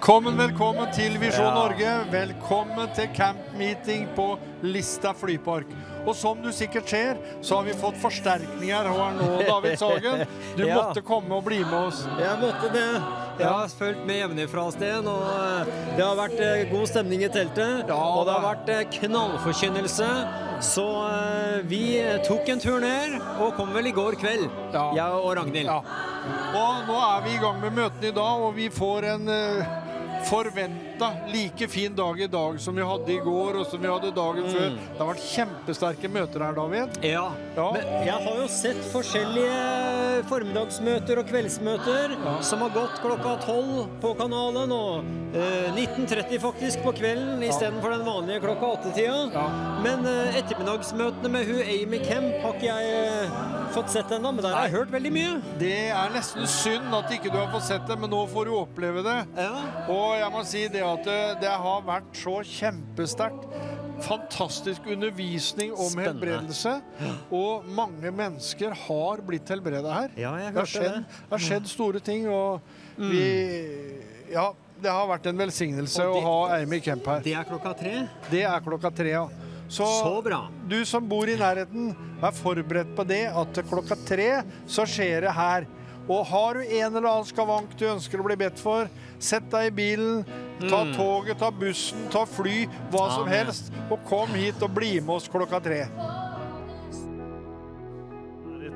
Velkommen, velkommen til Visjon. Norge. Velkommen til campmeeting på Lista flypark. Og som du sikkert ser, så har vi fått forsterkninger her nå, David Sagen. Du Ja. måtte komme og bli med oss. Jeg måtte det. Jeg har fulgt med hjemmefra, Sten, og eh, det har vært eh, god stemning i teltet. Ja, og det har vært eh, knallforkynnelse. Så vi tok en tur ned, og kom vel i går kveld, Ja. jeg og Ragnhild. Ja. Og nå er vi i gang med møtene i dag, og vi får en uh, like fin dag i dag som vi hadde i går og som vi hadde dagen før. Det har vært kjempesterke møter her, David. Ja. Ja. Men jeg har jo sett forskjellige formiddagsmøter og kveldsmøter som har gått klokka tolv på kanalen, og eh, 19.30 faktisk på kvelden istedenfor den vanlige klokka åttetida. Ja. Men eh, ettermiddagsmøtene med hun Amy Kemp har ikke jeg eh, fått sett ennå, men der har jeg hørt veldig mye. Det er nesten synd at ikke du har fått sett det, men nå får du oppleve det. Ja. Og jeg må si det at det, har vært så kjempesterkt. Fantastisk undervisning om Spennende. helbredelse. Og mange mennesker har blitt helbredet her. Ja, jeg det, har skjedd, det. Mm. har skjedd store ting, og vi Ja, det har vært en velsignelse det, å ha Amy Kemp her. Det er klokka tre. Det er klokka tre, ja. Så, Så bra. du som bor i nærheten, vær forberedt på det at klokka tre så skjer det her. Og har du en eller annen skavank du ønsker å bli bedt for, sett deg i bilen, ta toget, ta bussen, ta fly, hva som helst, og kom hit og bli med oss klokka tre.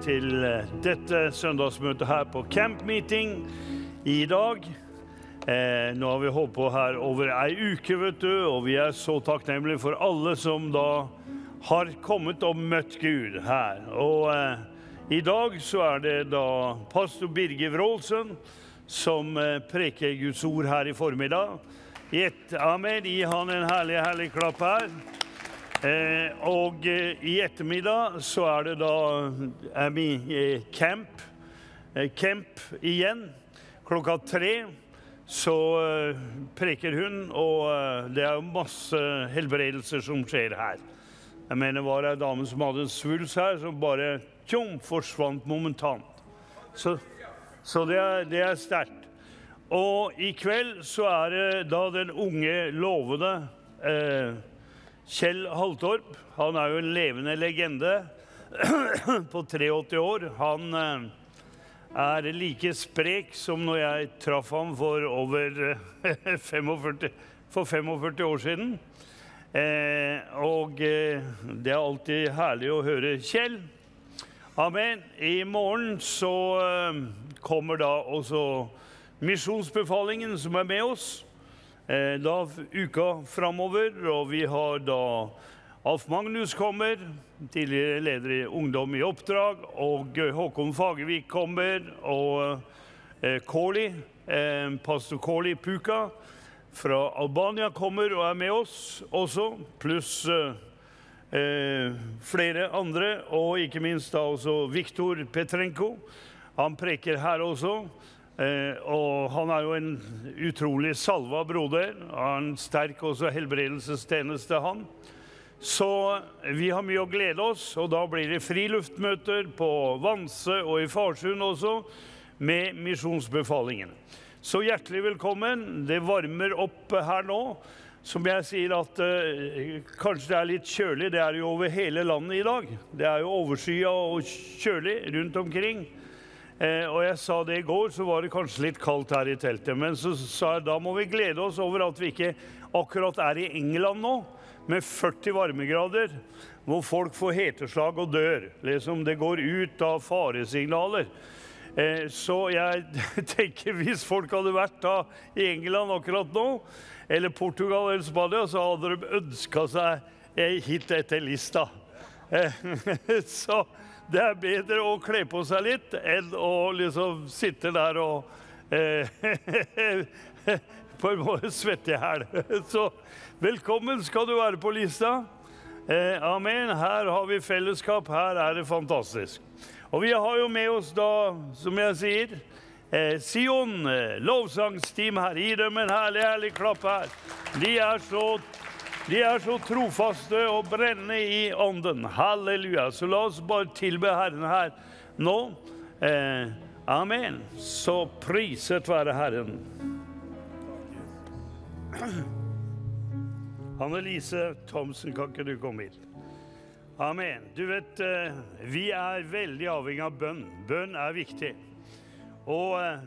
til eh, dette søndagsmøtet her på Camp Meeting i dag. Eh, nå har vi holdt på her over ei uke, vet du, og vi er så takknemlige for alle som da har kommet og møtt Gud her. Og eh, i dag så er det da pastor Birger Wroldsen som eh, preker Guds ord her i formiddag. Gjett, Amen. Gi han en herlig, herlig klapp her. Eh, og eh, i ettermiddag så er det da Amy eh, Camp. Camp igjen. Klokka tre så eh, preker hun, og eh, det er jo masse helbredelser som skjer her. Jeg mener det var ei dame som hadde en svulst her, som bare tjom, forsvant momentant. Så, så det er, er sterkt. Og i kveld så er det da den unge, lovende eh, Kjell Haltorp. Han er jo en levende legende på 83 år. Han eh, er like sprek som når jeg traff ham for over eh, 45, for 45 år siden. Eh, og eh, det er alltid herlig å høre Kjell. Amen. I morgen så eh, kommer da også misjonsbefalingen som er med oss. Eh, da uka framover, og vi har da Alf Magnus kommer, tidligere leder i Ungdom i oppdrag, og eh, Håkon Fagervik kommer, og Kåli, pastor Kåli Puka fra Albania kommer og er med oss også, pluss eh, flere andre, og ikke minst da også Viktor Petrenko. Han preker her også. Eh, og han er jo en utrolig salva broder. Har en sterk også helbredelsestjeneste, han. Så vi har mye å glede oss, og da blir det friluftmøter på Vanse og i Farsund også, med misjonsbefalingen. Så hjertelig velkommen. Det varmer opp her nå. Som jeg sier at eh, kanskje det er litt kjølig. Det er jo over hele landet i dag. Det er jo overskya og kjølig rundt omkring. Eh, og jeg sa det i går, så var det kanskje litt kaldt her i teltet. Men så sa jeg da må vi glede oss over at vi ikke akkurat er i England nå, med 40 varmegrader, hvor folk får heteslag og dør. Liksom, det går ut av faresignaler. Eh, så jeg tenker hvis folk hadde vært da i England akkurat nå, eller Portugal eller Spania, så hadde de ønska seg hit etter lista. Eh, så det er bedre å kle på seg litt enn å liksom sitte der og eh, på en måte svette i hæl. Så velkommen skal du være på lista. Eh, amen. Her har vi fellesskap. Her er det fantastisk. Og vi har jo med oss da, som jeg sier, eh, Sion eh, lovsangsteam her. Gi dem en herlig, herlig klapp her. De er så de er så trofaste og brennende i ånden. Halleluja. Så la oss bare tilbe Herren her nå. Eh, amen. Så priset være Herren. Annelise Thomsen, kan ikke du komme hit? Amen. Du vet, eh, vi er veldig avhengig av bønn. Bønn er viktig. Og eh,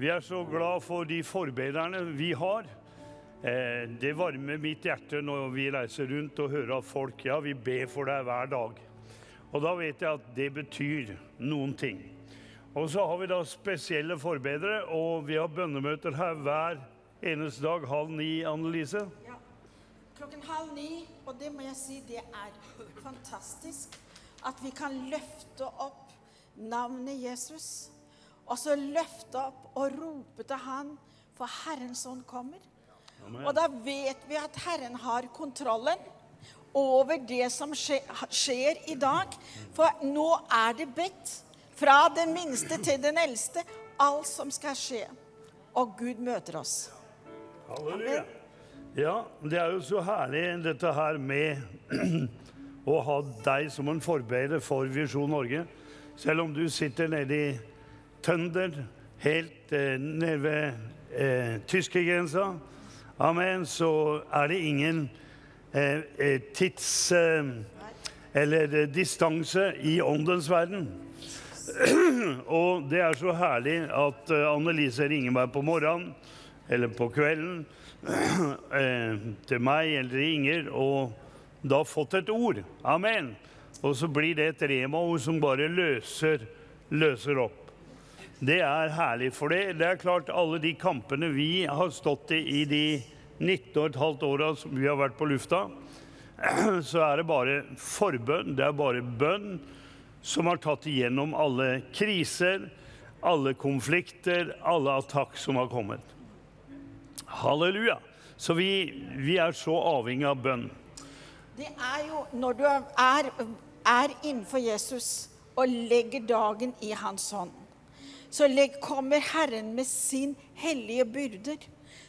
vi er så glad for de forbederne vi har. Eh, det varmer mitt hjerte når vi reiser rundt og hører at folk ja, vi ber for deg hver dag. Og da vet jeg at det betyr noen ting. Og så har vi da spesielle forbedere, og vi har bønnemøter her hver eneste dag halv ni, Annelise. Ja. Klokken halv ni, og det må jeg si, det er fantastisk at vi kan løfte opp navnet Jesus. Og så løfte opp og rope til Han, for Herrens ånd kommer. Og da vet vi at Herren har kontrollen over det som skjer i dag. For nå er det bedt, fra den minste til den eldste, alt som skal skje. Og Gud møter oss. Halleluja. Ja, det er jo så herlig dette her med å ha deg som en forbereder for Visjon Norge. Selv om du sitter nede i Tønder, helt eh, nede ved eh, tyskergrensa, amen, så er det ingen eh, eh, tids... Eh, eller eh, distanse i åndens verden. Og det er så herlig at Annelise ringer meg på morgenen eller på kvelden til meg eller Inger og da fått et ord. Amen. Og så blir det et rema-ord som bare løser, løser opp. Det er herlig. For det, det er klart alle de kampene vi har stått i i de 19 15 åra som vi har vært på lufta, så er det bare forbønn. Det er bare bønn som har tatt igjennom alle kriser, alle konflikter, alle attakk som har kommet. Halleluja. Så vi, vi er så avhengig av bønn. Det er jo når du er, er innenfor Jesus og legger dagen i hans hånd, så kommer Herren med sin hellige byrder.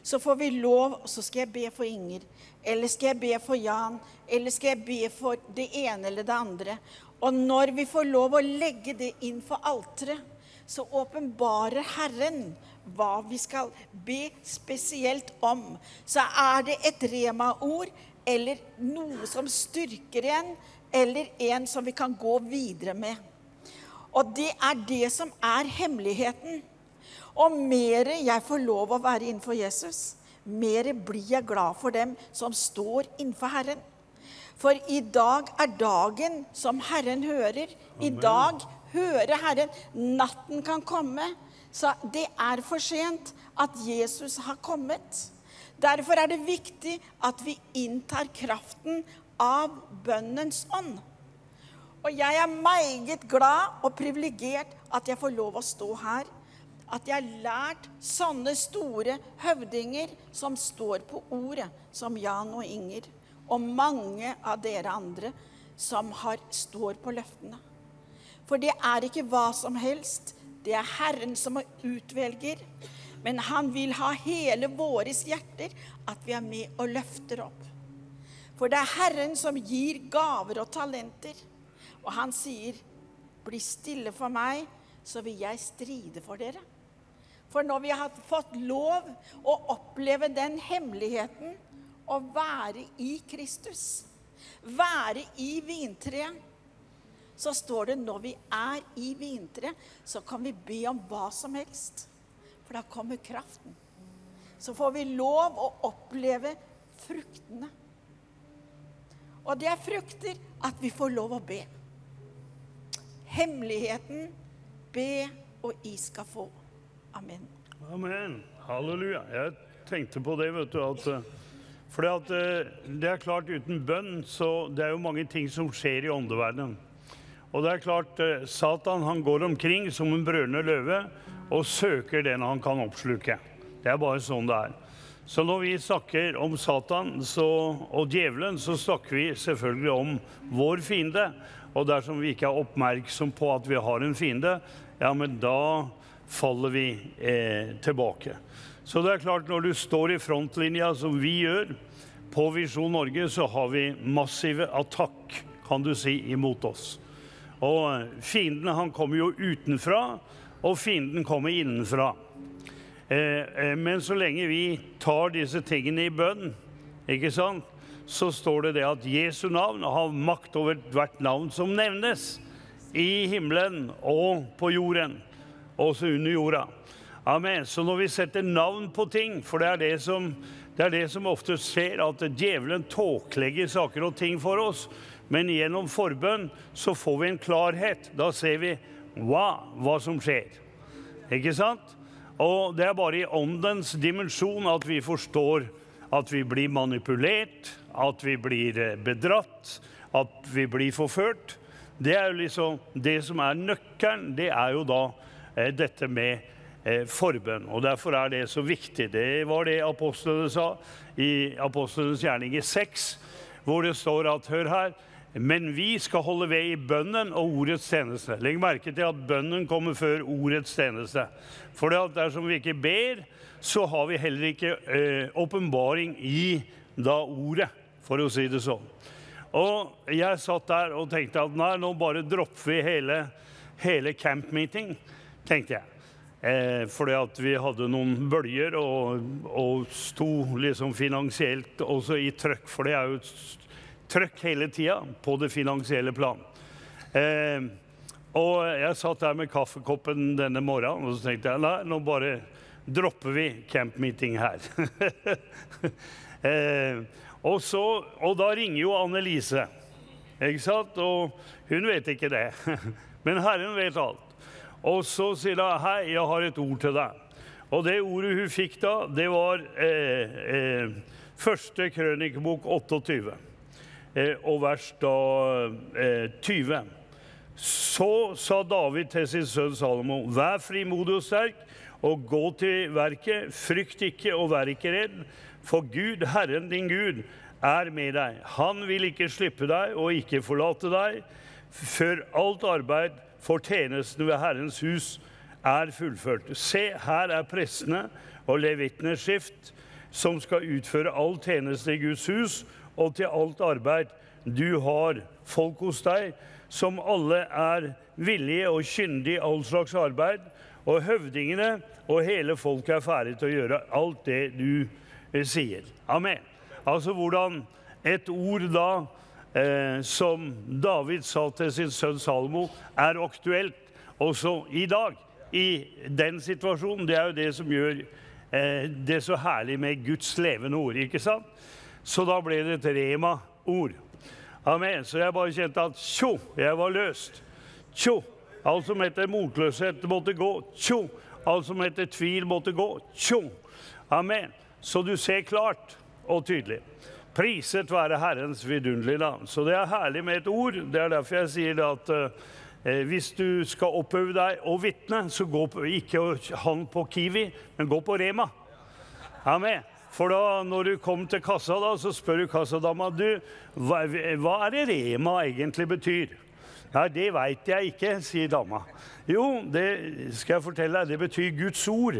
Så får vi lov, og så skal jeg be for Inger, eller skal jeg be for Jan, eller skal jeg be for det ene eller det andre. Og når vi får lov å legge det inn for alteret, så åpenbarer Herren hva vi skal be spesielt om. Så er det et rema-ord eller noe som styrker en, eller en som vi kan gå videre med. Og det er det som er hemmeligheten. Og mer jeg får lov å være innenfor Jesus, mer blir jeg glad for dem som står innenfor Herren. For i dag er dagen som Herren hører. I dag hører Herren. Natten kan komme. Så det er for sent at Jesus har kommet. Derfor er det viktig at vi inntar kraften av bønnens ånd. Og jeg er meget glad og privilegert at jeg får lov å stå her. At jeg har lært sånne store høvdinger som står på ordet, som Jan og Inger, og mange av dere andre som har, står på løftene. For det er ikke hva som helst. Det er Herren som utvelger. Men han vil ha hele våres hjerter, at vi er med og løfter opp. For det er Herren som gir gaver og talenter. Og han sier, 'Bli stille for meg, så vil jeg stride for dere'. For når vi har fått lov å oppleve den hemmeligheten å være i Kristus, være i vintreet, så står det når vi er i vintreet, så kan vi be om hva som helst. For da kommer kraften. Så får vi lov å oppleve fruktene. Og det er frukter at vi får lov å be. Hemmeligheten be, og I skal få. Amen. Amen. Halleluja. Jeg tenkte på det, vet du, at eh, at eh, det er klart uten bønn, så det er jo mange ting som skjer i åndeverdenen. Og det er klart, eh, Satan han går omkring som en brølende løve og søker den han kan oppsluke. Det er bare sånn det er. Så når vi snakker om Satan så, og djevelen, så snakker vi selvfølgelig om vår fiende. Og dersom vi ikke er oppmerksom på at vi har en fiende, ja, men da faller vi eh, tilbake. Så det er klart, når du står i frontlinja som vi gjør på Visjon Norge, så har vi massive attakk, kan du si, imot oss. Og eh, fienden han kommer jo utenfra, og fienden kommer innenfra. Eh, eh, men så lenge vi tar disse tingene i bønn, ikke sant, så står det det at Jesu navn har makt over hvert navn som nevnes i himmelen og på jorden, også under jorda. Amen. Så når vi setter navn på ting, for det er det som, det er det som ofte skjer, at djevelen tåkelegger saker og ting for oss, men gjennom forbønn så får vi en klarhet. Da ser vi hva, hva som skjer. Ikke sant? Og det er bare i åndens dimensjon at vi forstår at vi blir manipulert, at vi blir eh, bedratt, at vi blir forført. Det er jo liksom det som er nøkkelen. Det er jo da eh, dette med eh, forbønn. Og derfor er det så viktig. Det var det apostlene sa i Apostlenes gjerninger 6, hvor det står at Hør her. Men vi skal holde ved i bønnen og ordets tjeneste. Legg merke til at bønnen kommer før ordets tjeneste. For dersom vi ikke ber, så har vi heller ikke åpenbaring eh, i da ordet, for å si det sånn. Og jeg satt der og tenkte at nei, nå bare dropper vi hele, hele camp meeting, tenkte jeg. Eh, fordi at vi hadde noen bølger og, og sto liksom finansielt også i trøkk. For det er jo trøkk hele tida på det finansielle plan. Eh, og jeg satt der med kaffekoppen denne morgenen og så tenkte jeg, nei, nå bare dropper vi camp meeting her. eh, og, så, og da ringer jo Annelise, ikke sant? Og hun vet ikke det. Men Herren vet alt. Og så sier hun hei, jeg har et ord til deg. Og det ordet hun fikk da, det var eh, eh, første krønikebok 28. Eh, og vers da 20. Eh, Så sa David til sin sønn Salomo.: Vær frimodig og sterk, og gå til verket. Frykt ikke og vær ikke redd, for Gud, Herren din Gud, er med deg. Han vil ikke slippe deg og ikke forlate deg før alt arbeid for tjenesten ved Herrens hus er fullført. Se, her er prestene og levittenes skift, som skal utføre all tjeneste i Guds hus og til alt arbeid. Du har folk hos deg som alle er villige og kyndige i all slags arbeid, og høvdingene og hele folket er ferdig til å gjøre alt det du eh, sier. Amen. Altså hvordan et ord da, eh, som David sa til sin sønn Salomo, er aktuelt også i dag. I den situasjonen. Det er jo det som gjør eh, det så herlig med Guds levende ord. ikke sant? Så da ble det et rema-ord. Amen. Så jeg bare kjente at tjo, jeg var løst. Tjo. Alt som heter motløshet, måtte gå. Tjo. Alt som heter tvil, måtte gå. Tjo. Amen. Så du ser klart og tydelig. Priset være Herrens vidunderlige navn. Så det er herlig med et ord. Det er derfor jeg sier at eh, hvis du skal oppøve deg og vitne, så gå på, ikke han på Kiwi, men gå på Rema. Amen. For da, når du kom til kassa, da, så spør du kassadama du, hva, hva er det Rema egentlig betyr. Nei, det veit jeg ikke, sier dama. Jo, det skal jeg fortelle deg. Det betyr Guds ord.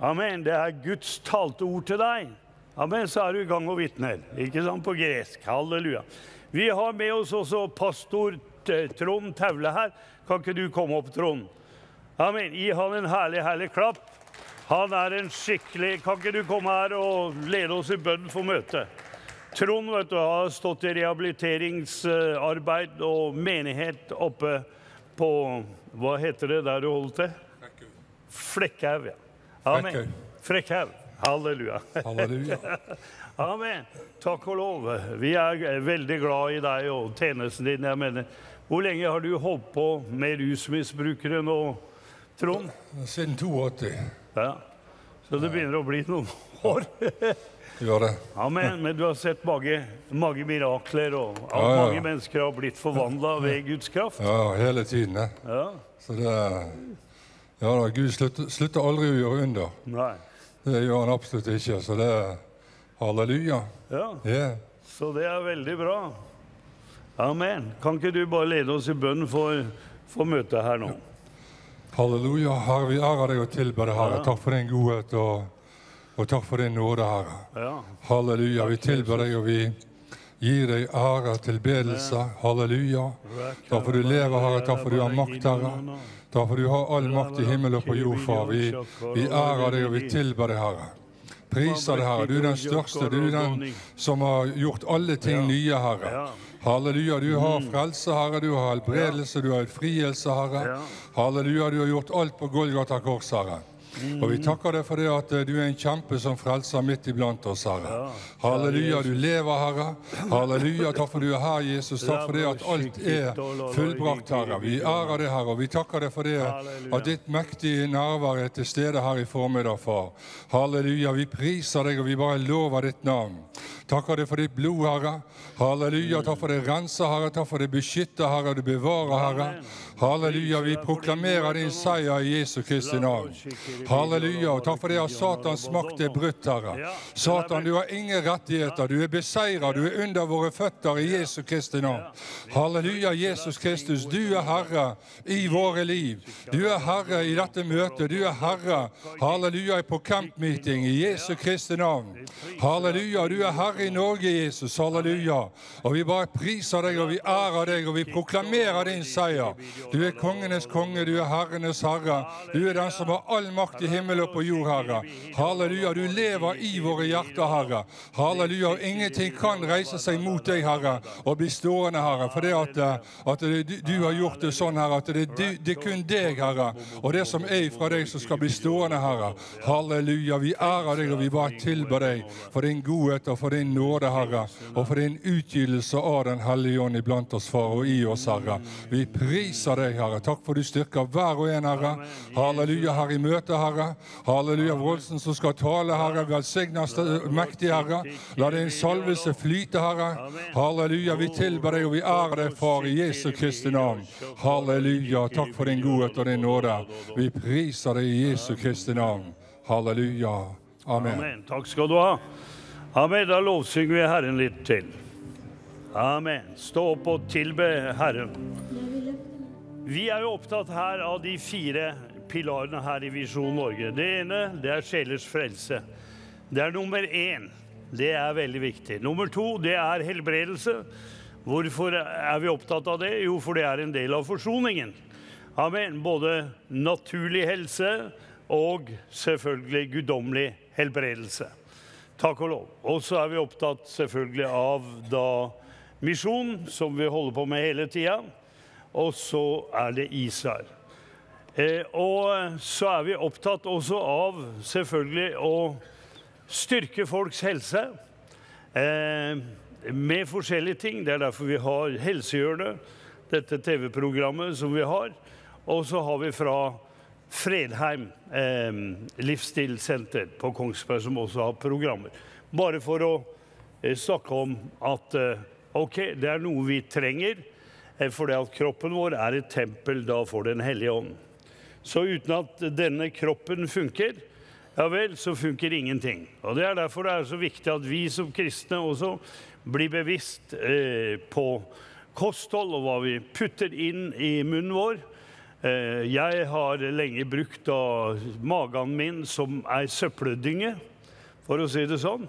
Amen. Det er Guds talte ord til deg. Amen. Så er du i gang og vitner. Ikke sant? På gresk. Halleluja. Vi har med oss også pastor Trond Taule her. Kan ikke du komme opp, Trond? Amen. Gi han en herlig, herlig klapp. Han er en skikkelig Kan ikke du komme her og lede oss i bønn for møtet? Trond vet du, har stått i rehabiliteringsarbeid og menighet oppe på Hva heter det der du holder til? Flekkhaug. Ja. Amen. Frekkhaug. Halleluja. Halleluja. Amen. Takk og lov. Vi er veldig glad i deg og tjenesten din. jeg mener. Hvor lenge har du holdt på med rusmisbrukere nå, Trond? Siden 82. Ja. Så det begynner å bli noen år. Gjør det. Ja, Men du har sett mange, mange mirakler, og at Ja, ja. mange mennesker har blitt forvandla ved Guds kraft. Ja, hele tiden. Ja. Så det Ja da, Gud slutter, slutter aldri å gjøre under. Nei. Det gjør han absolutt ikke. Så det er Halleluja. Ja. Yeah. Så det er veldig bra. Amen. Kan ikke du bare lede oss i bønn for, for møtet her nå? Halleluja. Herre, vi ærer deg og tilber deg, Herre. Takk for din godhet og, og takk for din nåde, Herre. Halleluja. Vi tilber deg, og vi gir deg ære, tilbedelse. Halleluja. Takk for du lever, Herre. Takk for du har makt, Herre. Takk for du har all makt i himmel og på jord, far. Vi, vi ærer deg og vi tilber deg, Herre. Priser deg, Herre. Du er den største. Du er den som har gjort alle ting nye, Herre. Halleluja. Du har frelse, Herre. Du har helbredelse. Du har frielse, Herre. Halleluja. Du har gjort alt på Golgata kors, Herre. Og vi takker deg for det at eh, du er en kjempe som frelser midt iblant oss, Herre. Halleluja, du lever, Herre. Halleluja, takk for du er her, Jesus. Takk for det at alt er fullbrakt, Herre. Vi ærer det, Herre, og vi takker deg for det at ditt mektige nærvær er til stede her i formiddag, far. Halleluja, vi priser deg, og vi bare lover ditt navn. Takker deg for ditt blod, Herre. Halleluja, takk for det renser, Herre. Takk for det beskytter, Herre, det bevarer, Herre. Halleluja, vi proklamerer din seier i Jesu Kristi navn. Halleluja. Og takk for det at Satans makt er brutt, Herre. Satan, du har ingen rettigheter. Du er beseiret. Du er under våre føtter i Jesu Kristi navn. Halleluja, Jesus Kristus. Du er Herre i våre liv. Du er Herre i dette møtet. Du er Herre, halleluja, på campmeeting i Jesu Kristi navn. Halleluja, du er Herre i Norge, Jesus. Halleluja. Og vi bare priser deg, og vi ærer deg, og vi proklamerer din seier. Du er kongenes konge, du er herrenes herre. Du er den som har all makt i himmel og på jord, Herre. Halleluja, du lever i våre hjerter, Herre. Halleluja, ingenting kan reise seg mot deg, Herre, og bli stående, Herre. For det at, at det, du, du har gjort det sånn, Herre, at det, det er kun deg, Herre, og det som er fra deg, som skal bli stående, Herre. Halleluja, vi ærer deg, og vi bare tilber deg for din godhet og for din nåde, Herre, og for din utgytelse av Den hellige ånd iblant oss, Far, og i oss, Herre. Vi priser deg, Herre. Takk for du styrker hver og en, Herre. Halleluja, her i møtet, Herre. Halleluja, Wroldsen som skal tale, Herre. Velsigna mektig, Herre. La din salvelse flyte, Herre. Halleluja, vi tilber deg, og vi ærer deg, Far, i Jesu Kristi navn. Halleluja, takk for din godhet og din nåde. Vi priser deg i Jesu Kristi navn. Halleluja. Amen. Amen. Takk skal du ha. Amen. Da lovsynger vi Herren litt til. Amen. Stå opp og tilbe Herren. Vi er jo opptatt her av de fire pilarene her i Visjon Norge. Det ene det er sjelers frelse. Det er nummer én. Det er veldig viktig. Nummer to det er helbredelse. Hvorfor er vi opptatt av det? Jo, for det er en del av forsoningen. Amen. Både naturlig helse og selvfølgelig guddommelig helbredelse. Takk og lov. Og så er vi opptatt selvfølgelig av da misjon, som vi holder på med hele tida. Og så er det Israel. Eh, og så er vi opptatt også av selvfølgelig å styrke folks helse eh, med forskjellige ting. Det er derfor vi har Helsehjørnet, dette TV-programmet som vi har. Og så har vi fra Fredheim eh, livsstilssenter på Kongsberg, som også har programmer. Bare for å eh, snakke om at eh, ok, det er noe vi trenger, fordi at kroppen vår er et tempel da for Den hellige ånd. Så uten at denne kroppen funker, ja vel, så funker ingenting. Og Det er derfor det er så viktig at vi som kristne også blir bevisst eh, på kosthold og hva vi putter inn i munnen vår. Eh, jeg har lenge brukt da magen min som ei søppeldynge, for å si det sånn,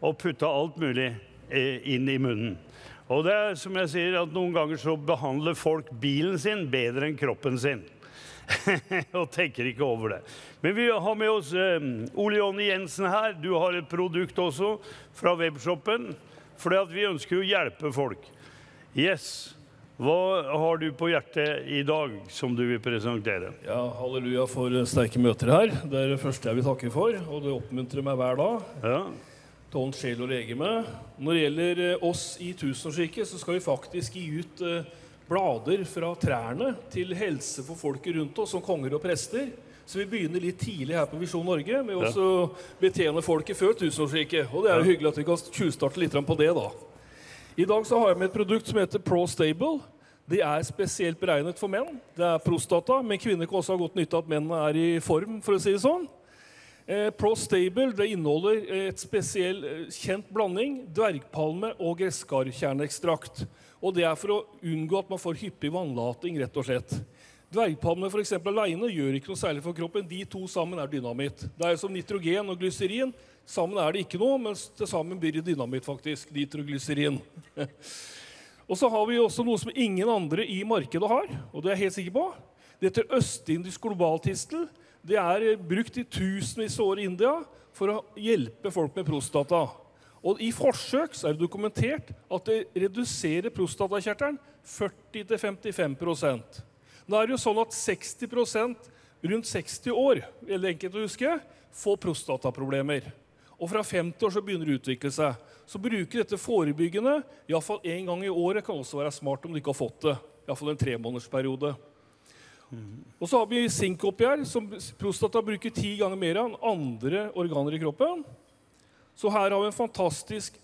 og putta alt mulig eh, inn i munnen. Og det er som jeg sier, at noen ganger så behandler folk bilen sin bedre enn kroppen sin. og tenker ikke over det. Men vi har med oss eh, Ole Jonny Jensen her. Du har et produkt også fra webshopen. For vi ønsker jo å hjelpe folk. Yes. Hva har du på hjertet i dag som du vil presentere? Ja, Halleluja for sterke møter her. Det er det første jeg vil takke for. Og det oppmuntrer meg hver dag. Ja. Til ånd, sjel og legeme. Når det gjelder eh, oss i Tusenårsriket, så skal vi faktisk gi ut eh, blader fra trærne til helse for folket rundt oss, som konger og prester. Så vi begynner litt tidlig her på Visjon Norge med Ja. å betjene folket før tusenårsriket. Og det er jo hyggelig at vi kan tjuvstarte litt på det, da. I dag så har jeg med et produkt som heter Pro Stable. Det er spesielt beregnet for menn. Det er prostata, men kvinner kan også ha godt nytte av at mennene er i form, for å si det sånn. Eh, Pro Stable det inneholder et spesiell eh, kjent blanding dvergpalme og gresskarkjerneekstrakt. Og det er for å unngå at man får hyppig vannlating, rett og slett. Dvergpalme for alene gjør ikke noe særlig for kroppen. De to sammen er dynamitt. Det er som nitrogen og glyserin. Sammen er det ikke noe, mens til sammen blir det dynamitt, faktisk. Nitroglyserin. og så har vi også noe som ingen andre i markedet har, og det er jeg helt sikker på. Det heter østindisk globaltistel. Det er eh, brukt i tusenvis av år i India for å hjelpe folk med prostata. Og I forsøk er det dokumentert at det reduserer prostatakjertelen 40-55% Nå er det jo sånn at 60% rundt 60 år veldig enkelt å huske, får prostataproblemer. Og fra 50 år så begynner det å utvikle seg. Så bruker dette forebyggende iallfall én gang i året. kan også være smart om du ikke har fått det. Iallfall en tremånedersperiode. Og så har vi sink oppi her, som prostata bruker ti ganger mer enn andre organer i kroppen. Så her har vi en fantastisk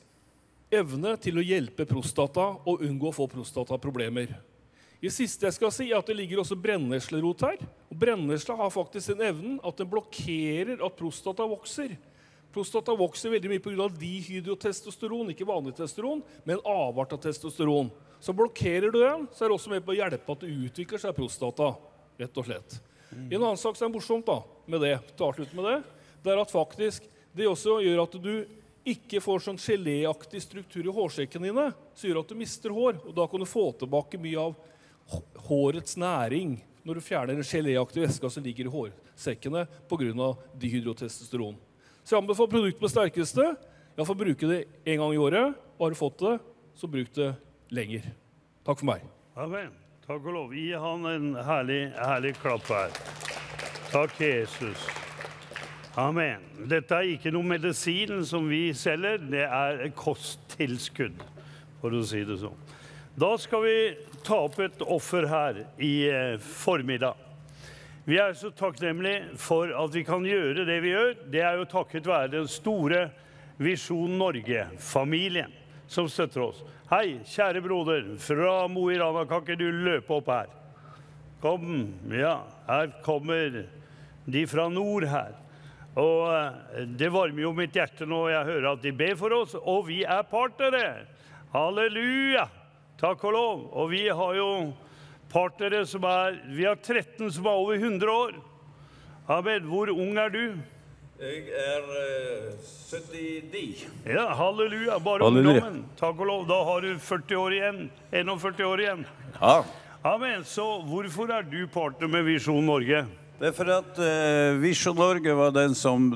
evne til å hjelpe prostata og unngå å få prostataproblemer. Det siste jeg skal si er at Det ligger også brenneslerot her. Og Brennesla har faktisk den evnen at den blokkerer at prostata vokser. Prostata vokser veldig mye pga. dihydrotestosteron, ikke vanlig testosteron, men avart av testosteron. Så blokkerer du den, så er det også med på å hjelpe at det utvikler seg prostata. Rett og slett. En annen sak som er morsomt da, med det, med det, det er at faktisk det også gjør at du ikke får sånn geléaktig struktur i hårsekkene dine, som gjør at du mister hår. Og da kan du få tilbake mye av hårets næring når du fjerner den geléaktige væska som ligger i hårsekkene pga. dihydrotestosteron. Så jeg anbefaler produkt med sterkeste. Iallfall bruke det én gang i året. Og har du fått det, så bruk det lenger. Takk for meg. Amen. Takk og lov. Gi han en herlig, herlig klapp her. Takk, Jesus. Amen. Dette er ikke noe medisin som vi selger, det er kosttilskudd, for å si det sånn. Da skal vi ta opp et offer her i eh, formiddag. Vi er så takknemlige for at vi kan gjøre det vi gjør. Det er jo takket være den store Visjon Norge-familien som støtter oss. Hei, kjære broder fra Mo i Rana, kan ikke du løpe opp her? Kom. Ja, her kommer de fra nord her. Og eh, det varmer jo mitt hjerte når jeg hører at de ber for oss, og vi er partnere. Halleluja! Takk og lov. Og vi har jo partnere som er Vi har 13 som er over 100 år. Ahmed, Hvor ung er du? Jeg er uh, eh, 79. Ja, halleluja. Bare ungdommen. Takk og lov. Da har du 40 år igjen. 41 år igjen. Ja. Amen. Så hvorfor er du partner med Visjon Norge? Det er for at uh, Visjon Norge var den som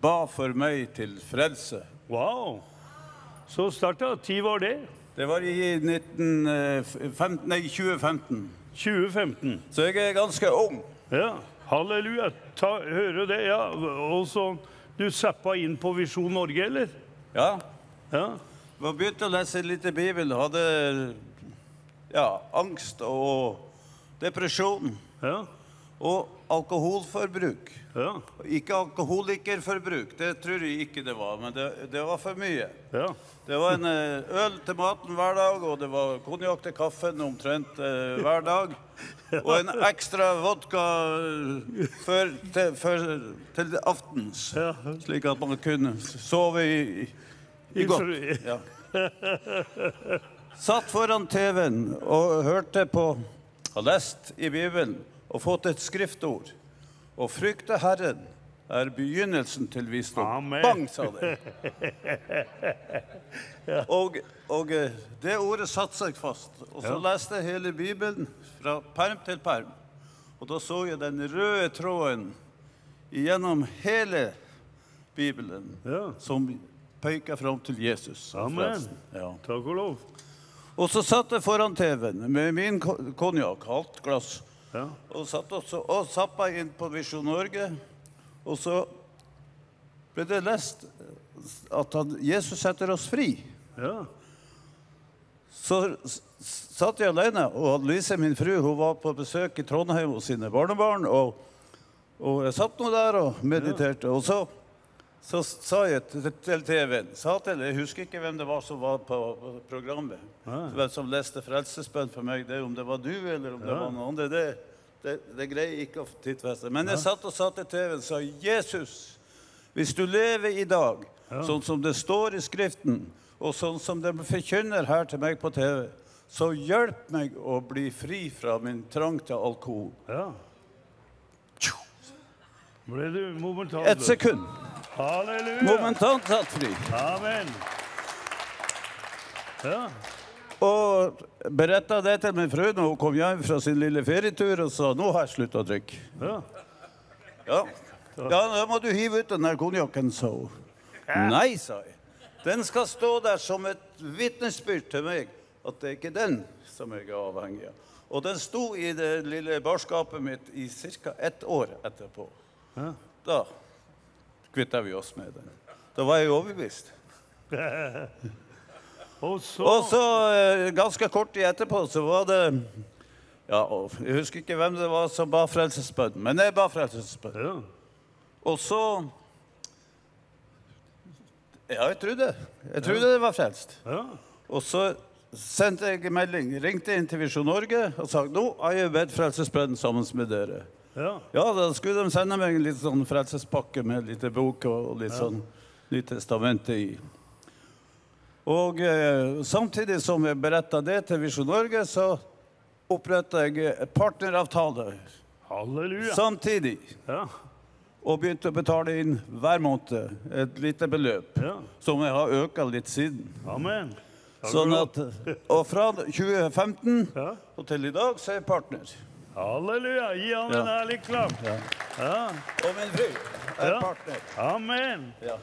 ba for meg til frelse. Wow. Så starta. Tid var det? Det var i 19, nei, 2015. 2015. Så jeg er ganske ung. Ja. Halleluja. Ta, høre det. Ja. Og så Du zappa inn på Visjon Norge, eller? Ja. ja. Jeg begynte å lese litt i Bibelen. Hadde ja, angst og depresjon. Ja. Og alkoholforbruk. Ja. Ikke alkoholikerforbruk, det tror jeg ikke det var, men det, det var for mye. Ja. Det var en eh, øl til maten hver dag, og det var konjakk til kaffen omtrent eh, hver dag. Og en ekstra vodka eh, før, til, før, til aftens, ja. slik at man kunne sove i, i godt. Ja. Satt foran TV-en og hørte på og lest i Bibelen og fått et skriftord. Å frykte Herren er begynnelsen til visdom. Amen. Bang, sa det. og, og, eh, det ordet satte seg fast. Og så ja. leste jeg hele Bibelen fra perm til perm. Og da så jeg den røde tråden gjennom hele Bibelen ja. som peker fram til Jesus. Amen. Ja. Takk og lov. Og så satt jeg foran TV-en med min konjakk, halvt glass. Ja. Og satt også og zappa inn på Visjon Norge. Og så ble det lest at han, Jesus setter oss fri. Ja. Så satt jeg alene, og Lise, min fru, hun var på besøk i Trondheim hos sine barnebarn. Og, og jeg satt nå der og mediterte. Og så, så sa jeg til TV-en Jeg husker ikke hvem det var som var på programmet. Hvem som leste frelsesbønn for meg. Det, om det var du, eller om det var noen andre. Det, det, det greier jeg ikke å tidfeste. Men jeg satt og sa til TV-en sa Jesus, hvis du lever i dag sånn som det står i Skriften, og sånn som de forkynner her til meg på TV, så hjelp meg å bli fri fra min trang til alkohol. Ja. Ble du momentant Et sekund. Halleluja. Momentant satt fri. Amen. Ja. Og beretta det til min frue når hun kom hjem fra sin lille ferietur og sa nå har jeg slutta å drikke. Ja. Ja. ja, da må du hive ut den der konjakken, sa hun. Nei, sa jeg. Den skal stå der som et vitnesbyrd til meg at det er ikke den som jeg er avhengig av. Og den sto i det lille barskapet mitt i ca. ett år etterpå. Da kvitta vi oss med den. Da var jeg overbevist. Og så, Og så eh, ganske kort tid etterpå så var det ja, og Jeg husker ikke hvem det var som ba frelsesbønn, men jeg ba frelsesbønn. ja. Og så Ja, jeg trodde. Jeg trodde det var frelst. Ja. Og så sendte jeg melding, ringte inn til Visjon Norge og sa nå har jeg bedt frelsesbønn sammen med dere. Ja. Ja, da skulle de sende meg en litt sånn frelsespakke med litt bok og litt sånn Nytt testamente i. Og eh, samtidig som jeg beretta det til Visjon Norge, så oppretta jeg en partneravtale Halleluja. samtidig. Ja. Og begynte å betale inn hver måned et lite beløp. Ja. Som jeg har økt litt siden. Amen. Sånn at, og fra 2015 Ja. og til i dag så er jeg partner. Halleluja. Gi han en ærlig klapp. Ja. Og min fru er Ja. partner. Amen. Ja.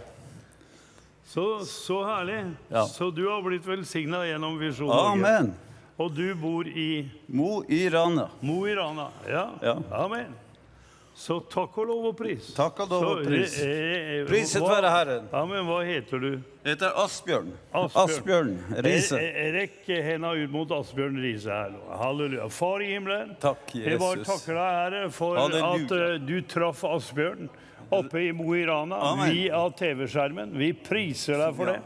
Så, så herlig. Ja. Så du har blitt velsigna gjennom Visjon Norge. Amen. Og du bor i Mo i Rana. Mo i Rana. Ja. Ja. Amen. Så takk og lov og pris. Takk og lov og pris. eh, eh, Priset hva- være Herren. men Hva heter du? Jeg heter Asbjørn. Asbjørn. Riise. Eh, eh, Rekk henda ut mot Asbjørn Riise her nå. Halleluja. Far i himmelen. Takk, Jeg bare Jesus. takker deg, Herre, for Halleluja. at eh, du traff Asbjørn oppe i Mo i Rana Amen. via TV-skjermen. Vi priser deg for Ja. det.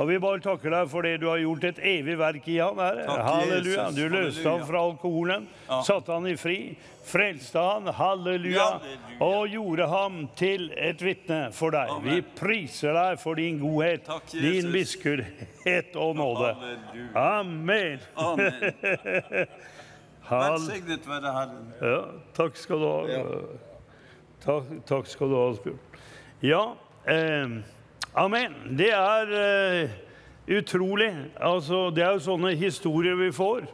Og vi bare takker deg for det du har gjort et evig verk i ham. Herre. Takk, Halleluja. Du løste Halleluja. ham fra alkoholen, Ja. satte han i fri, frelste han, halleluja, Halleluja. og gjorde ham til et vitne for deg. Amen. Vi priser deg for din godhet, Takk, din Jesus. miskunnhet og nåde. Amen. Amen. Velsignet være Herren. ja, takk skal du ha. Ja. Takk, takk skal du ha, Asbjørn. Ja, eh, amen. Det er uh, utrolig. Altså, det er jo sånne historier vi får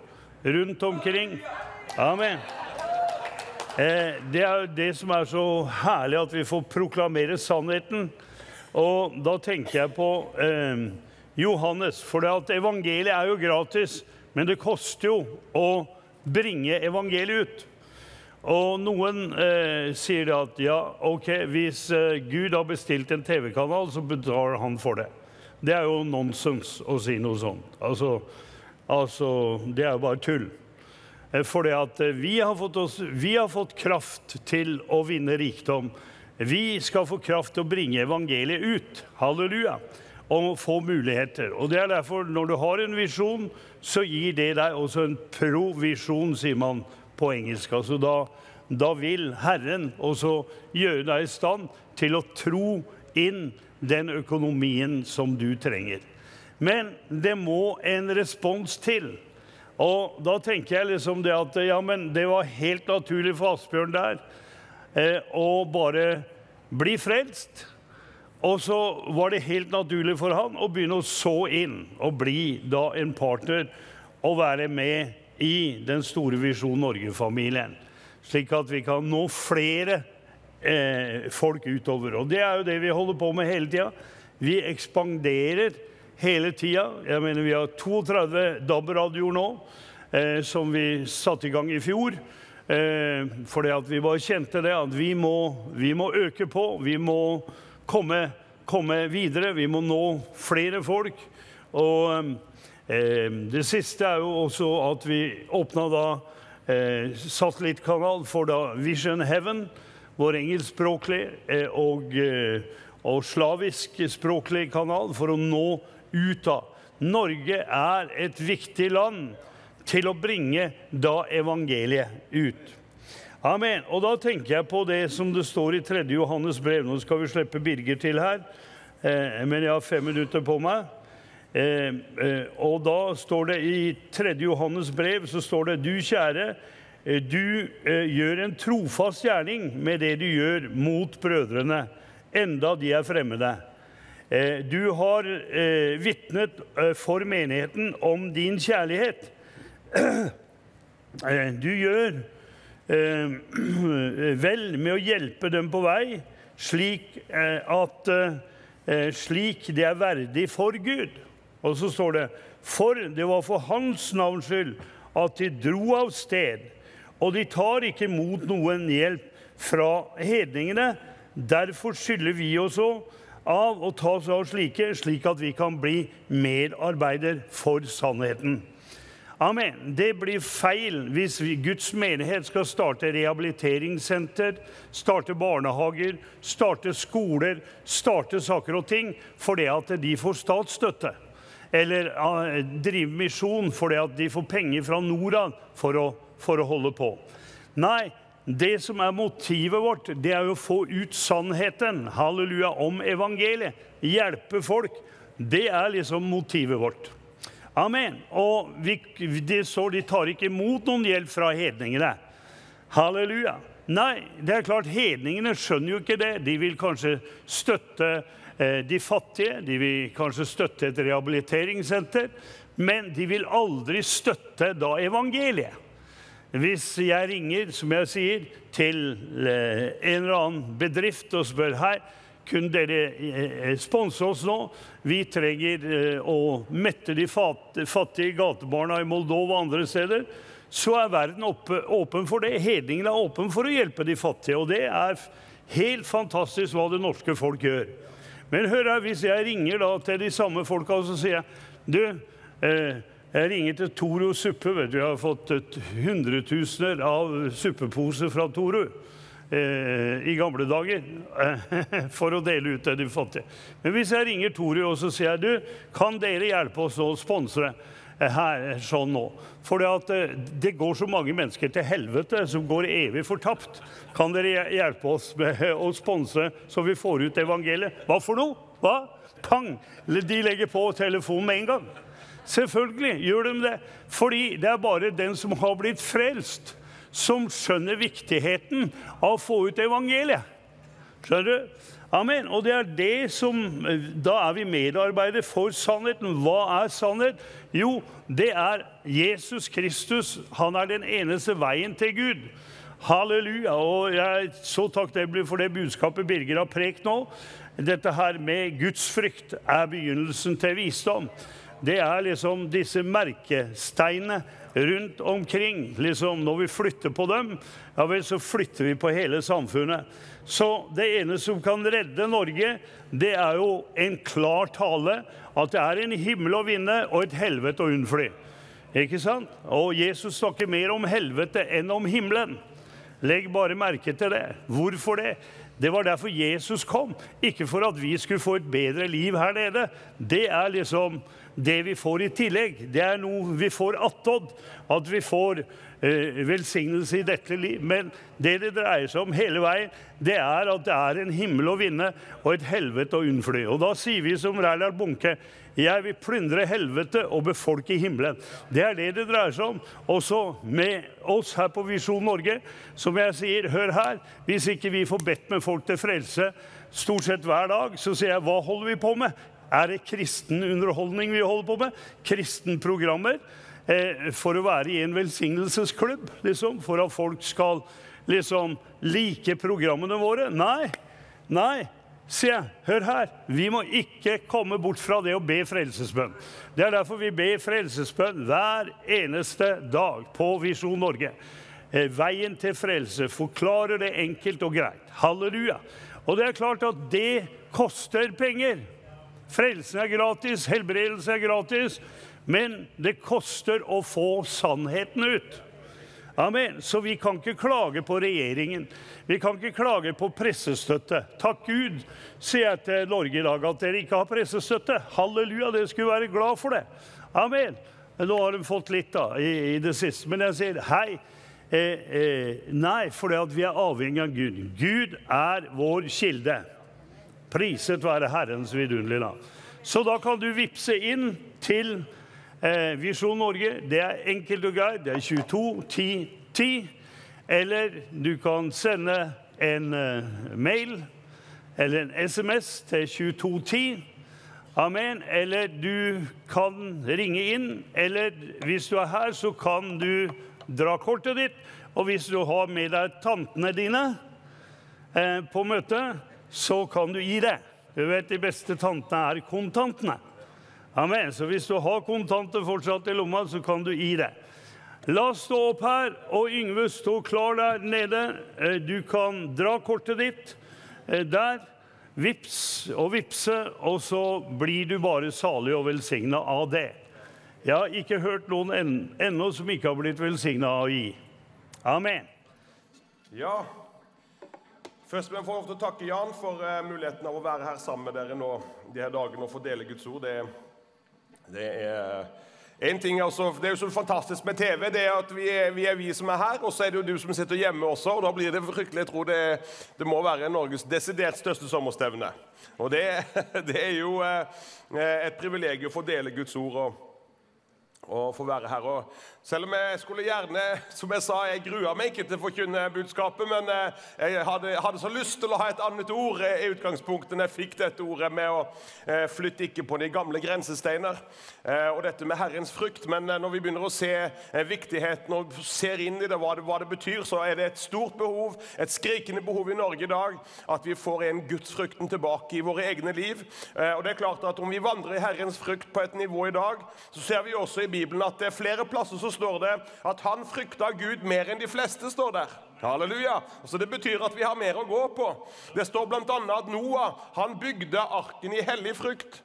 rundt omkring. Amen. Eh, det er jo det som er så herlig, at vi får proklamere sannheten. Og da tenker jeg på eh, Johannes, for det at evangeliet er jo gratis, men det koster jo å bringe evangeliet ut. Og noen eh, sier at ja, ok, hvis eh, Gud har bestilt en TV-kanal, så betaler han for det. Det er jo nonsens å si noe sånt. Altså, altså det er jo bare tull. Eh, For det at eh, vi har, fått oss, vi har fått kraft til å vinne rikdom. Vi skal få kraft til å bringe evangeliet ut. Halleluja. Og få muligheter. Og det er derfor, når du har en visjon, så gir det deg også en provisjon, sier man på engelsk. Altså da, da vil Herren også gjøre deg i stand til å tro inn den økonomien som du trenger. Men det må en respons til. Og da tenker jeg liksom det at ja, men det var helt naturlig for Asbjørn der eh, å bare bli frelst. Og så var det helt naturlig for han å begynne å så inn og bli da en partner og være med i den store Visjon Norge-familien. Slik at vi kan nå flere eh, folk utover. Og det er jo det vi holder på med hele tida. Vi ekspanderer hele tida. Jeg mener vi har 32 DAB-radioer nå, eh, som vi satte i gang i fjor. Eh, fordi at vi bare kjente det, at vi må, vi må øke på. Vi må komme, komme videre. Vi må nå flere folk. Og eh, det siste er jo også at vi åpna da eh, satellittkanal for da Vision Heaven, vår engelskspråklige eh, og, eh, og slaviskspråklig kanal, for å nå ut av. Norge er et viktig land til å bringe da evangeliet ut. Amen. Og da tenker jeg på det som det står i 3. Johannes brev. Nå skal vi slippe Birger til her, men jeg har fem minutter på meg. Eh, eh, og da står det i 3. Johannes brev så står det du kjære, eh, du gjør en trofast gjerning med det du gjør mot brødrene, enda de er fremmede. Du har eh, vitnet for menigheten om din kjærlighet. Du gjør vel med å hjelpe dem på vei, slik at slik det er verdig for Gud. Og så står det For det var for Hans navns skyld at de dro av sted. Og de tar ikke imot noen hjelp fra hedningene. Derfor skylder vi òg av å ta oss av slike, slik at vi kan bli medarbeider for sannheten. Amen. Det blir feil hvis vi, Guds menighet skal starte rehabiliteringssenter, starte barnehager, starte skoler, starte saker og ting fordi at de får statsstøtte. Eller drive misjon fordi at de får penger fra Norad for å, for å holde på. Nei, det som er motivet vårt, det er å få ut sannheten, halleluja, om evangeliet. Hjelpe folk. Det er liksom motivet vårt. Amen. Og vi, det står de tar ikke imot noen hjelp fra hedningene. Halleluja. Nei, det er klart hedningene skjønner jo ikke det. De vil kanskje støtte de fattige, de vil kanskje støtte et rehabiliteringssenter, men de vil aldri støtte da evangeliet. Hvis jeg ringer, som jeg sier, til eh, en eller annen bedrift og spør hei, kunne dere eh, sponse oss nå? Vi trenger eh, å mette de fattige gatebarna i Moldova og andre steder. Så er verden åpen for det. Hedningene er åpen for å hjelpe de fattige. Og det er helt fantastisk hva det norske folk gjør. Men hør her, hvis jeg ringer da til de samme folka og så sier jeg, du, eh, jeg ringer til Toro suppe. vet du. Jeg har fått hundretusener av suppeposer fra Toro eh, i gamle dager for å dele ut til de fattige. Men hvis jeg ringer Toro og så sier jeg, du, kan dere hjelpe oss å sponse her sånn nå? For eh, det går så mange mennesker til helvete som går evig fortapt. Kan dere hjelpe oss med å sponse så vi får ut evangeliet? Hva for noe? Hva? Pang! De legger på telefonen med en gang. Selvfølgelig gjør de det. Fordi det er bare den som har blitt frelst, som skjønner viktigheten av å få ut evangeliet. Skjønner du? Amen. Og det er det som Da er vi medarbeidere for sannheten. Hva er sannhet? Jo, det er Jesus Kristus. Han er den eneste veien til Gud. Halleluja. Og jeg er så takknemlig for det budskapet Birger har prekt nå. Dette her med Guds frykt er begynnelsen til visdom det er liksom disse merkesteinene rundt omkring. Liksom når vi flytter på dem, ja vel, så flytter vi på hele samfunnet. Så det ene som kan redde Norge, det er jo en klar tale at det er en himmel å vinne og et helvete å unnfly. Ikke sant? Og Jesus snakker mer om helvete enn om himmelen. Legg bare merke til det. Hvorfor det? Det var derfor Jesus kom. Ikke for at vi skulle få et bedre liv her nede. Det er liksom det vi får i tillegg. Det er noe vi får attåt. At vi får eh, velsignelse i dette liv. Men det det dreier seg om hele veien, det er at det er en himmel å vinne og et helvete å unnfly. Og da sier vi som Reilard Bunke jeg vil plyndre helvete og befolke himmelen. Det er det det dreier seg om. Også med oss her på Visjon Norge. Som jeg sier, hør her. Hvis ikke vi får bedt med folk til frelse stort sett hver dag, så sier jeg hva holder vi på med? Er det kristen underholdning vi holder på med? Kristenprogrammer? Eh, for å være i en velsignelsesklubb, liksom? For at folk skal liksom like programmene våre? Nei. Nei. Se, hør her. Vi må ikke komme bort fra det å be frelsesbønn. Det er derfor vi ber frelsesbønn hver eneste dag på Visjon Norge. Eh, veien til frelse forklarer det enkelt og greit. Halleluja. Og det er klart at det koster penger. Frelsen er gratis, helbredelse er gratis, men det koster å få sannheten ut. Amen. Så vi kan ikke klage på regjeringen. Vi kan ikke klage på pressestøtte. Takk Gud, sier jeg til Norge i dag, at dere ikke har pressestøtte. Halleluja, dere skulle være glad for det. Amen. Nå har de fått litt da, i, i det siste. Men jeg sier hei. Eh, eh, nei, for vi er avhengig av Gud. Gud er vår kilde. Priset være Herrens vidunderlige navn. Så da kan du vippse inn til eh, Visjon Norge. Det er enkelt og greit. Det er 22 10 10. Eller du kan sende en eh, mail eller en SMS til 2210. Amen. Eller du kan ringe inn. Eller hvis du er her, så kan du dra kortet ditt. Og hvis du har med deg tantene dine eh, på møtet, så kan du gi det. Du vet, De beste tantene er kontantene. Amen. Så hvis du har kontanter fortsatt i lomma, så kan du gi det. La oss stå opp her, og Yngve stå klar der nede. Eh, du kan dra kortet ditt eh, der. Vips og vipse, og så blir du bare salig og velsigna av det. Jeg har ikke hørt noen ennå som ikke har blitt velsigna av å gi. Amen. Ja. Først vil jeg få lov til å takke Jan for uh, muligheten av å være her sammen med dere nå de her dagene og få dele Guds ord. Det, det er en ting altså, Det er jo så fantastisk med TV det er at vi er, vi er, vi som er her, og så er det jo du som sitter hjemme også. og Da blir det fryktelig, jeg tror det, det må være Norges desidert største sommerstevne. Og det, det er jo eh, et privilegium å få dele Guds ord. og å få være her. Og selv om jeg skulle gjerne, som jeg sa, jeg grua meg ikke til å forkynne budskapet, men eh, jeg hadde, hadde, så lyst til å ha et annet ord eh, i utgangspunktet når jeg fikk dette ordet med å eh, flytte ikke på de gamle grensesteiner og dette med Herrens frukt. Men når vi begynner å se viktigheten og ser inn i det, hva det, hva det betyr, så er det et stort behov, et skrikende behov i Norge i dag, at vi får en gudsfrykten tilbake i våre egne liv. Og det er klart at om vi vandrer i Herrens frukt på et nivå i dag, så ser vi også i Bibelen at det er flere plasser så står det at han frykta Gud mer enn de fleste. står der. Halleluja. Så Det betyr at vi har mer å gå på. Det står bl.a. at Noah han bygde arken i hellig frykt.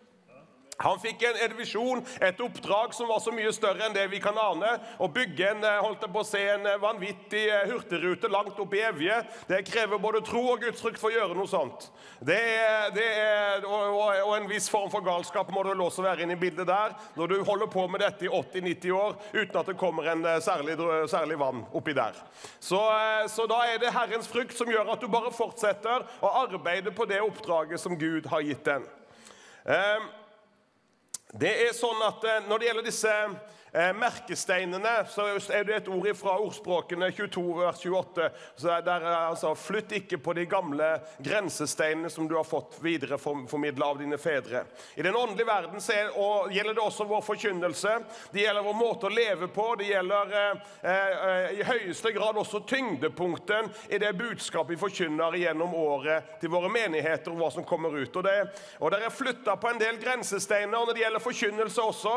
Han fikk en, en visjon, et oppdrag som var så mye større enn det vi kan ane. Å bygge en, holdt jeg på å se, en eh, vanvittig eh, hurtigrute langt opp i evige, det krever både tro og gudsfrykt for å gjøre noe sånt. Det er, det er, og, og, en viss form for galskap må det også være inne i bildet der, når du holder på med dette i 80-90 år uten at det kommer en særlig, særlig vann oppi der. Så, så, da er det Herrens frykt som gjør at du bare fortsetter å arbeide på det oppdraget som Gud har gitt den. Um, det er sånn at eh, Når det gjelder disse merkesteinene så er det et ord fra ordspråkene 22, vers 28. Så der, altså, Flytt ikke på de gamle grensesteinene som du har fått videreformidla av dine fedre. I den åndelige verden er, gjelder det også vår forkynnelse. Det gjelder vår måte å leve på. Det gjelder eh, eh, i høyeste grad også tyngdepunkten i det budskapet vi forkynner gjennom året til våre menigheter, og hva som kommer ut. Og det, og det er flytta på en del grensesteiner når det gjelder forkynnelse også.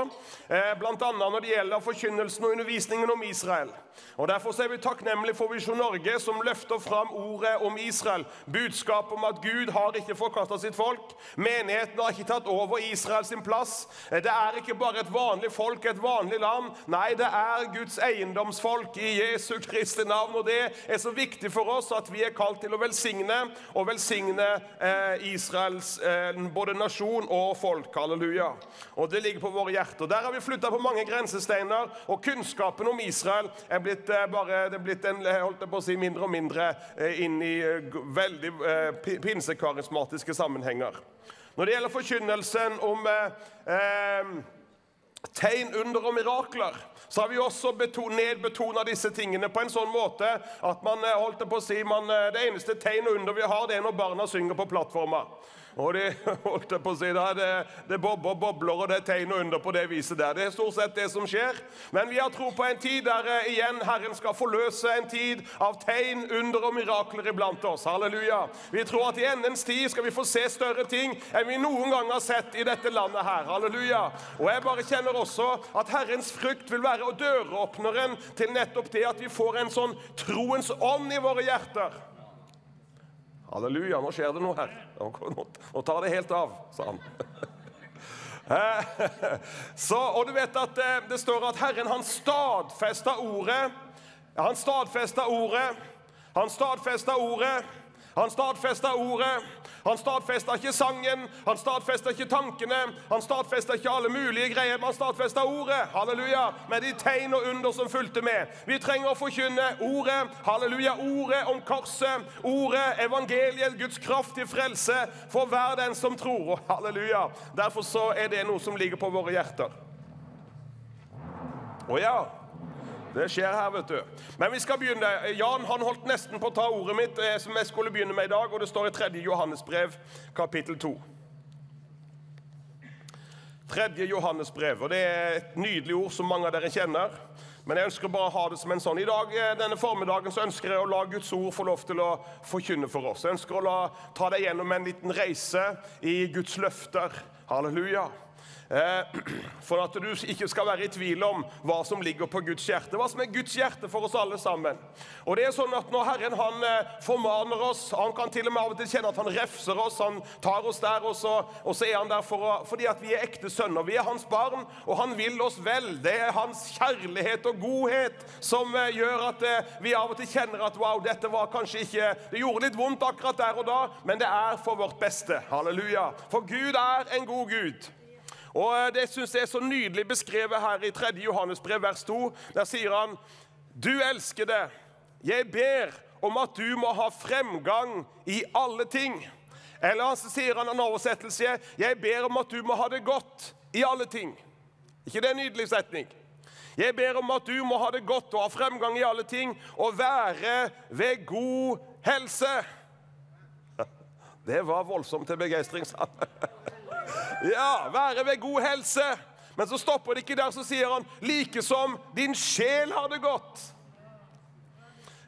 Eh, blant annet når det det gjelder forkynnelsen og undervisningen om Israel. Og Derfor er vi takknemlige for Visjon Norge, som løfter fram ordet om Israel. Budskapet om at Gud har ikke forkasta sitt folk. Menigheten har ikke tatt over Israels plass. Det er ikke bare et vanlig folk, et vanlig land. Nei, det er Guds eiendomsfolk i Jesu Kristi navn. Og det er så viktig for oss at vi er kalt til å velsigne, og velsigne eh, Israels eh, både nasjon og folk. Halleluja. Og det ligger på våre hjerter. Der har vi flytta på mange grensesteiner, og kunnskapen om Israel er blitt, eh, bare, er blitt en, holdt jeg på å si, mindre og mindre eh, inn i eh, veldig pinsekarismatiske sammenhenger. Når det gjelder forkynnelsen om eh, tegn, under og mirakler, så har vi også nedbetona disse tingene på en sånn måte at man holdt det på å si, man, det eneste tegn og under vi har, det er når barna synger på plattforma. Og det, holdt på å si, da, det, det bobler og bobler, og det er tegn og under på det viset der. Det er stort sett det som skjer. Men vi har tro på en tid der eh, igjen Herren skal forløse en tid av tegn, under og mirakler iblant oss. Halleluja. Vi tror at i endens tid skal vi få se større ting enn vi noen gang har sett i dette landet her. Halleluja. Og jeg bare kjenner også at Herrens frykt vil være døråpneren til nettopp det at vi får en sånn troens ånd i våre hjerter. Halleluja, nå skjer det noe her. Nå tar det helt av, sa han. Så, og du vet at det, eh, det står at Herren han stadfesta ordet. Han stadfesta ordet. Han stadfesta ordet. Han stadfesta ordet. Han stadfesta ikke sangen, han stadfesta ikke tankene, han stadfesta ikke alle mulige greier, men han stadfesta ordet. Halleluja. Med de tegn og under som fulgte med. Vi trenger å forkynne ordet. Halleluja. Ordet om korset, ordet, evangeliet, Guds kraft til frelse for hver den som tror. Halleluja. Derfor så er det noe som ligger på våre hjerter. Å ja. Det skjer her, vet du. Men vi skal begynne. Jan han holdt nesten på å ta ordet mitt, som jeg skulle begynne med i dag, og det står i 3. Johannesbrev, kapittel 2. 3. Johannes brev. og Det er et nydelig ord som mange av dere kjenner. Men jeg ønsker bare å ha det som en sånn. I dag, eh, denne formiddagen så ønsker jeg å la Guds ord få lov til å forkynne for oss. Jeg ønsker å la, ta deg gjennom en liten reise i Guds løfter. Halleluja. Eh, for at du ikke skal være i tvil om hva som ligger på Guds hjerte. Hva som er Guds hjerte for oss alle sammen. Og det er sånn at Når Herren han eh, formaner oss, han kan til og med av og til kjenne at han refser oss, han tar oss der, og så, og så er han der for å, fordi at vi er ekte sønner. Vi er hans barn, og han vil oss vel. Det er hans kjærlighet og godhet som eh, gjør at vi av og til kjenner at wow, dette var kanskje ikke Det gjorde litt vondt akkurat der og da, men det er for vårt beste. Halleluja. For Gud er en god Gud. Og eh, Det syns jeg er så nydelig beskrevet her i 3. Johannes brev, vers 2. Der sier han, 'Du elskede, jeg ber om at du må ha fremgang i alle ting.' Eller så sier han en oversettelse, 'Jeg ber om at du må ha det godt i alle ting'. ikke det en nydelig setning? Jeg ber om at du må ha det godt og ha fremgang i alle ting og være ved god helse. Det var voldsomt til begeistring, sa han. Ja, være ved god helse. Men så stopper det ikke der, så sier han like som din sjel har det godt.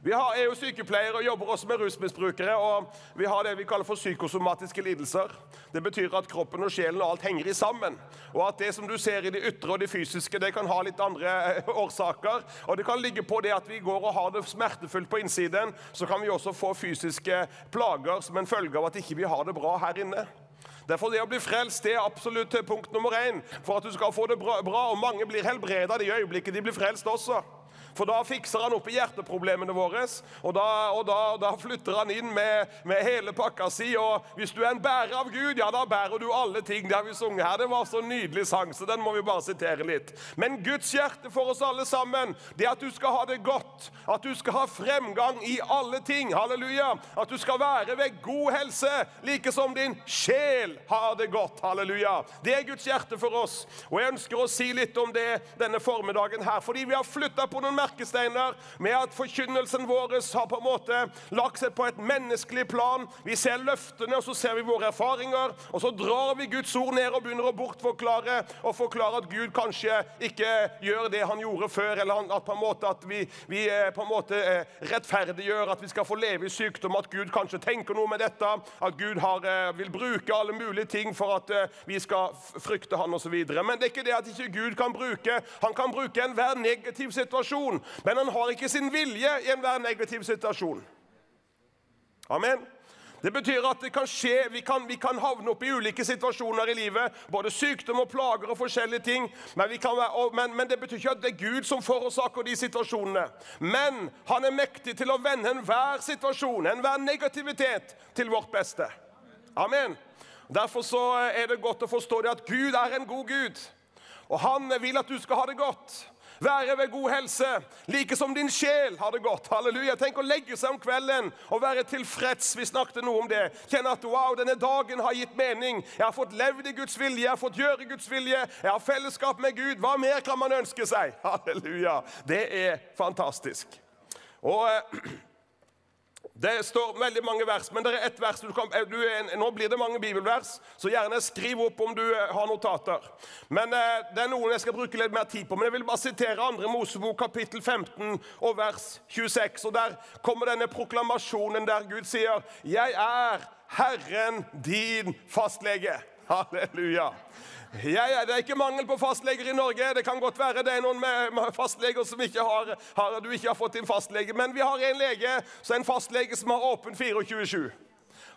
Vi er jo sykepleiere og jobber også med rusmisbrukere. og Vi har det vi kaller for psykosomatiske lidelser. Det betyr at kroppen og sjelen og alt henger sammen. Og at det som du ser i det ytre og det fysiske, det kan ha litt andre eh, årsaker. Og det kan ligge på det at vi går og har det smertefullt på innsiden. Så kan vi også få fysiske plager som en følge av at ikke vi ikke har det bra her inne. Derfor det å bli frelst det er absolutt punkt nummer én for at du skal få det bra. Og mange blir helbreda i øyeblikket de blir frelst også. For da fikser han opp i hjerteproblemene våre, og da, og da, da flytter han inn med, med, hele pakka si. Og hvis du er en bærer av Gud, ja, da bærer du alle ting. Det har vi sunget her. Det var så nydelig sang, så den må vi bare sitere litt. Men Guds hjerte for oss alle sammen, det er at du skal ha det godt. At du skal ha fremgang i alle ting. Halleluja. At du skal være ved god helse, like som din sjel har det godt. Halleluja. Det er Guds hjerte for oss. Og jeg ønsker å si litt om det denne formiddagen her, fordi vi har flytta på noen merker merkesteiner med at forkynnelsen vår har på en måte lagt seg på et menneskelig plan. Vi ser løftene, og så ser vi våre erfaringer, og så drar vi Guds ord ned og begynner å bortforklare og forklare at Gud kanskje ikke gjør det han gjorde før, eller at, på en måte at vi, vi eh, på en måte eh, rettferdiggjør at vi skal få leve i sykdom, at Gud kanskje tenker noe med dette, at Gud har, eh, vil bruke alle mulige ting for at vi skal frykte han osv. Men det er ikke det at ikke Gud kan bruke. Han kan bruke enhver negativ situasjon men han har ikke sin vilje i enhver negativ situasjon. Amen. Det betyr at det kan skje, vi kan, vi kan havne opp i ulike situasjoner i livet. Både sykdom og plager og forskjellige ting. Men, være, men, men, det betyr ikke at det er Gud som forårsaker de situasjonene. Men han er mektig til å vende enhver situasjon, enhver negativitet, til vårt beste. Amen. Derfor så er det godt å forstå det at Gud er en god Gud. Og han vil at du skal ha det godt. Være ved god helse, like som din sjel har det godt. Halleluja. Tenk å legge seg om kvelden og være tilfreds. Vi snakket noe om det. Kjenne at wow, denne dagen har gitt mening. Jeg har fått levd i Guds vilje, jeg har fått gjøre Guds vilje. Jeg har fellesskap med Gud. Hva mer kan man ønske seg? Halleluja. Det er fantastisk. Og... Eh, det står veldig mange vers, men det er ett vers du kan, du, Nå blir det mange bibelvers, så gjerne skriv opp om du eh, har notater. Men eh, Det er noen jeg skal bruke litt mer tid på. Men jeg vil bare sitere 2. Mosebok kapittel 15 og vers 26. og Der kommer denne proklamasjonen der Gud sier 'Jeg er Herren din fastlege'. Halleluja. Ja, Det er ikke mangel på fastleger i Norge. Det kan godt være det er noen med fastleger som ikke har, har, du ikke har fått din fastlege. Men vi har en lege, så en fastlege som har åpen 24-7.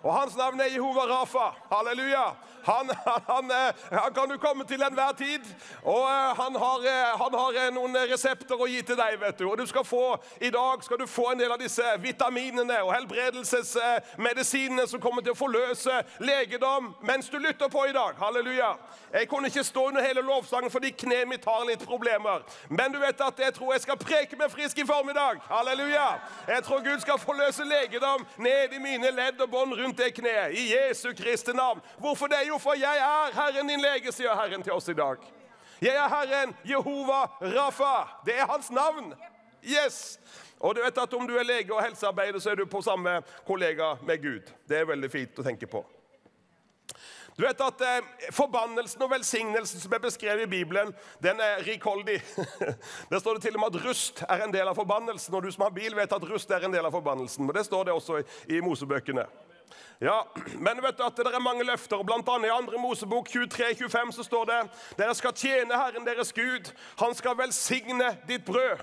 Og hans navn er Jehova Rafa. Halleluja. Han, han, eh, han, kan du komme til enhver tid. Og eh, han har, eh, han har, noen resepter å gi til deg. vet du. Og du skal få, I dag skal du få en del av disse vitaminene og helbredelsesmedisinene som kommer til å forløse legedom mens du lytter på i dag. Halleluja. Jeg kunne ikke stå under hele lovsangen fordi kneet mitt har litt problemer. Men du vet at jeg tror jeg skal preke meg frisk i formiddag. Halleluja. Jeg tror Gud skal forløse legedom ned i mine ledd og bånd rundt det kneet. I Jesu Kristi navn. Hvorfor det? Jo, for jeg er Herren din lege, sier Herren til oss i dag. Jeg er Herren Jehova Rafa. Det er hans navn. Yes! Og du vet at Om du er lege og helsearbeider, så er du på samme kollega med Gud. Det er veldig fint å tenke på. Du vet at eh, Forbannelsen og velsignelsen som er beskrevet i Bibelen, den er rikholdig. Der står det til og med at rust er en del av forbannelsen. Og du som har bil, vet at rust er en del av forbannelsen. Men det står det også i, i Mosebøkene. Ja, Men vet du at det er mange løfter. Blant annet i 2. Mosebok 23-25 så står det dere skal tjene Herren deres Gud. Han skal velsigne ditt brød.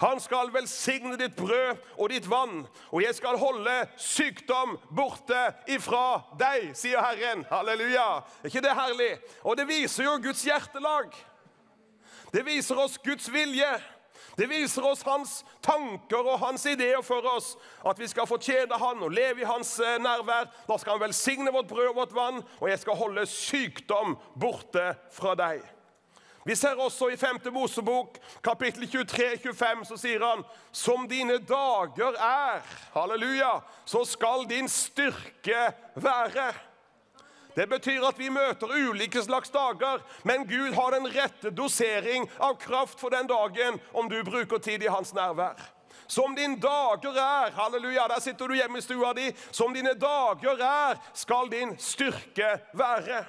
Han skal velsigne ditt brød og ditt vann, og jeg skal holde sykdom borte ifra deg, sier Herren. Halleluja. Er ikke det herlig? Og det viser jo Guds hjertelag. Det viser oss Guds vilje. Det viser oss hans tanker og hans ideer for oss. At vi skal fortjene han og leve i hans eh, nærvær. Da skal han velsigne vårt brød og vårt vann, og jeg skal holde sykdom borte fra deg. Vi ser også i 5. Mosebok, kapittel 23-25, så sier han Som dine dager er, halleluja, så skal din styrke være. Det betyr at vi møter ulike slags dager, men Gud har den rette dosering av kraft for den dagen om du bruker tid i hans nærvær. Som din dager er, halleluja, der sitter du hjemme i stua di. Som dine dager er, skal din styrke være.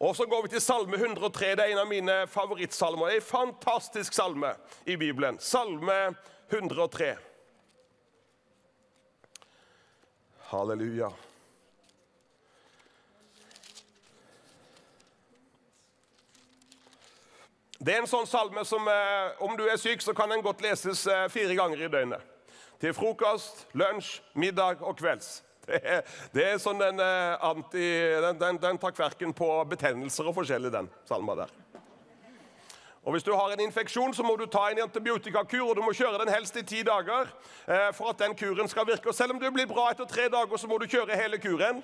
Og så går vi til Salme 103. Det er en av mine favorittsalmer. Det er en fantastisk salme i Bibelen. Salme 103. Halleluja. Det er en sånn salme som eh, om du er syk, så kan den godt leses eh, fire ganger i døgnet. Til frokost, lunsj, middag og kvelds. Det er, det er sånn den, eh, anti, den, den, den tar kverken på betennelser og forskjellig, den salma der. Og Hvis du har en infeksjon, så må du ta en antibiotikakur, og du må kjøre den helst i ti dager eh, for at den kuren skal virke. Og Selv om du blir bra etter tre dager, så må du kjøre hele kuren.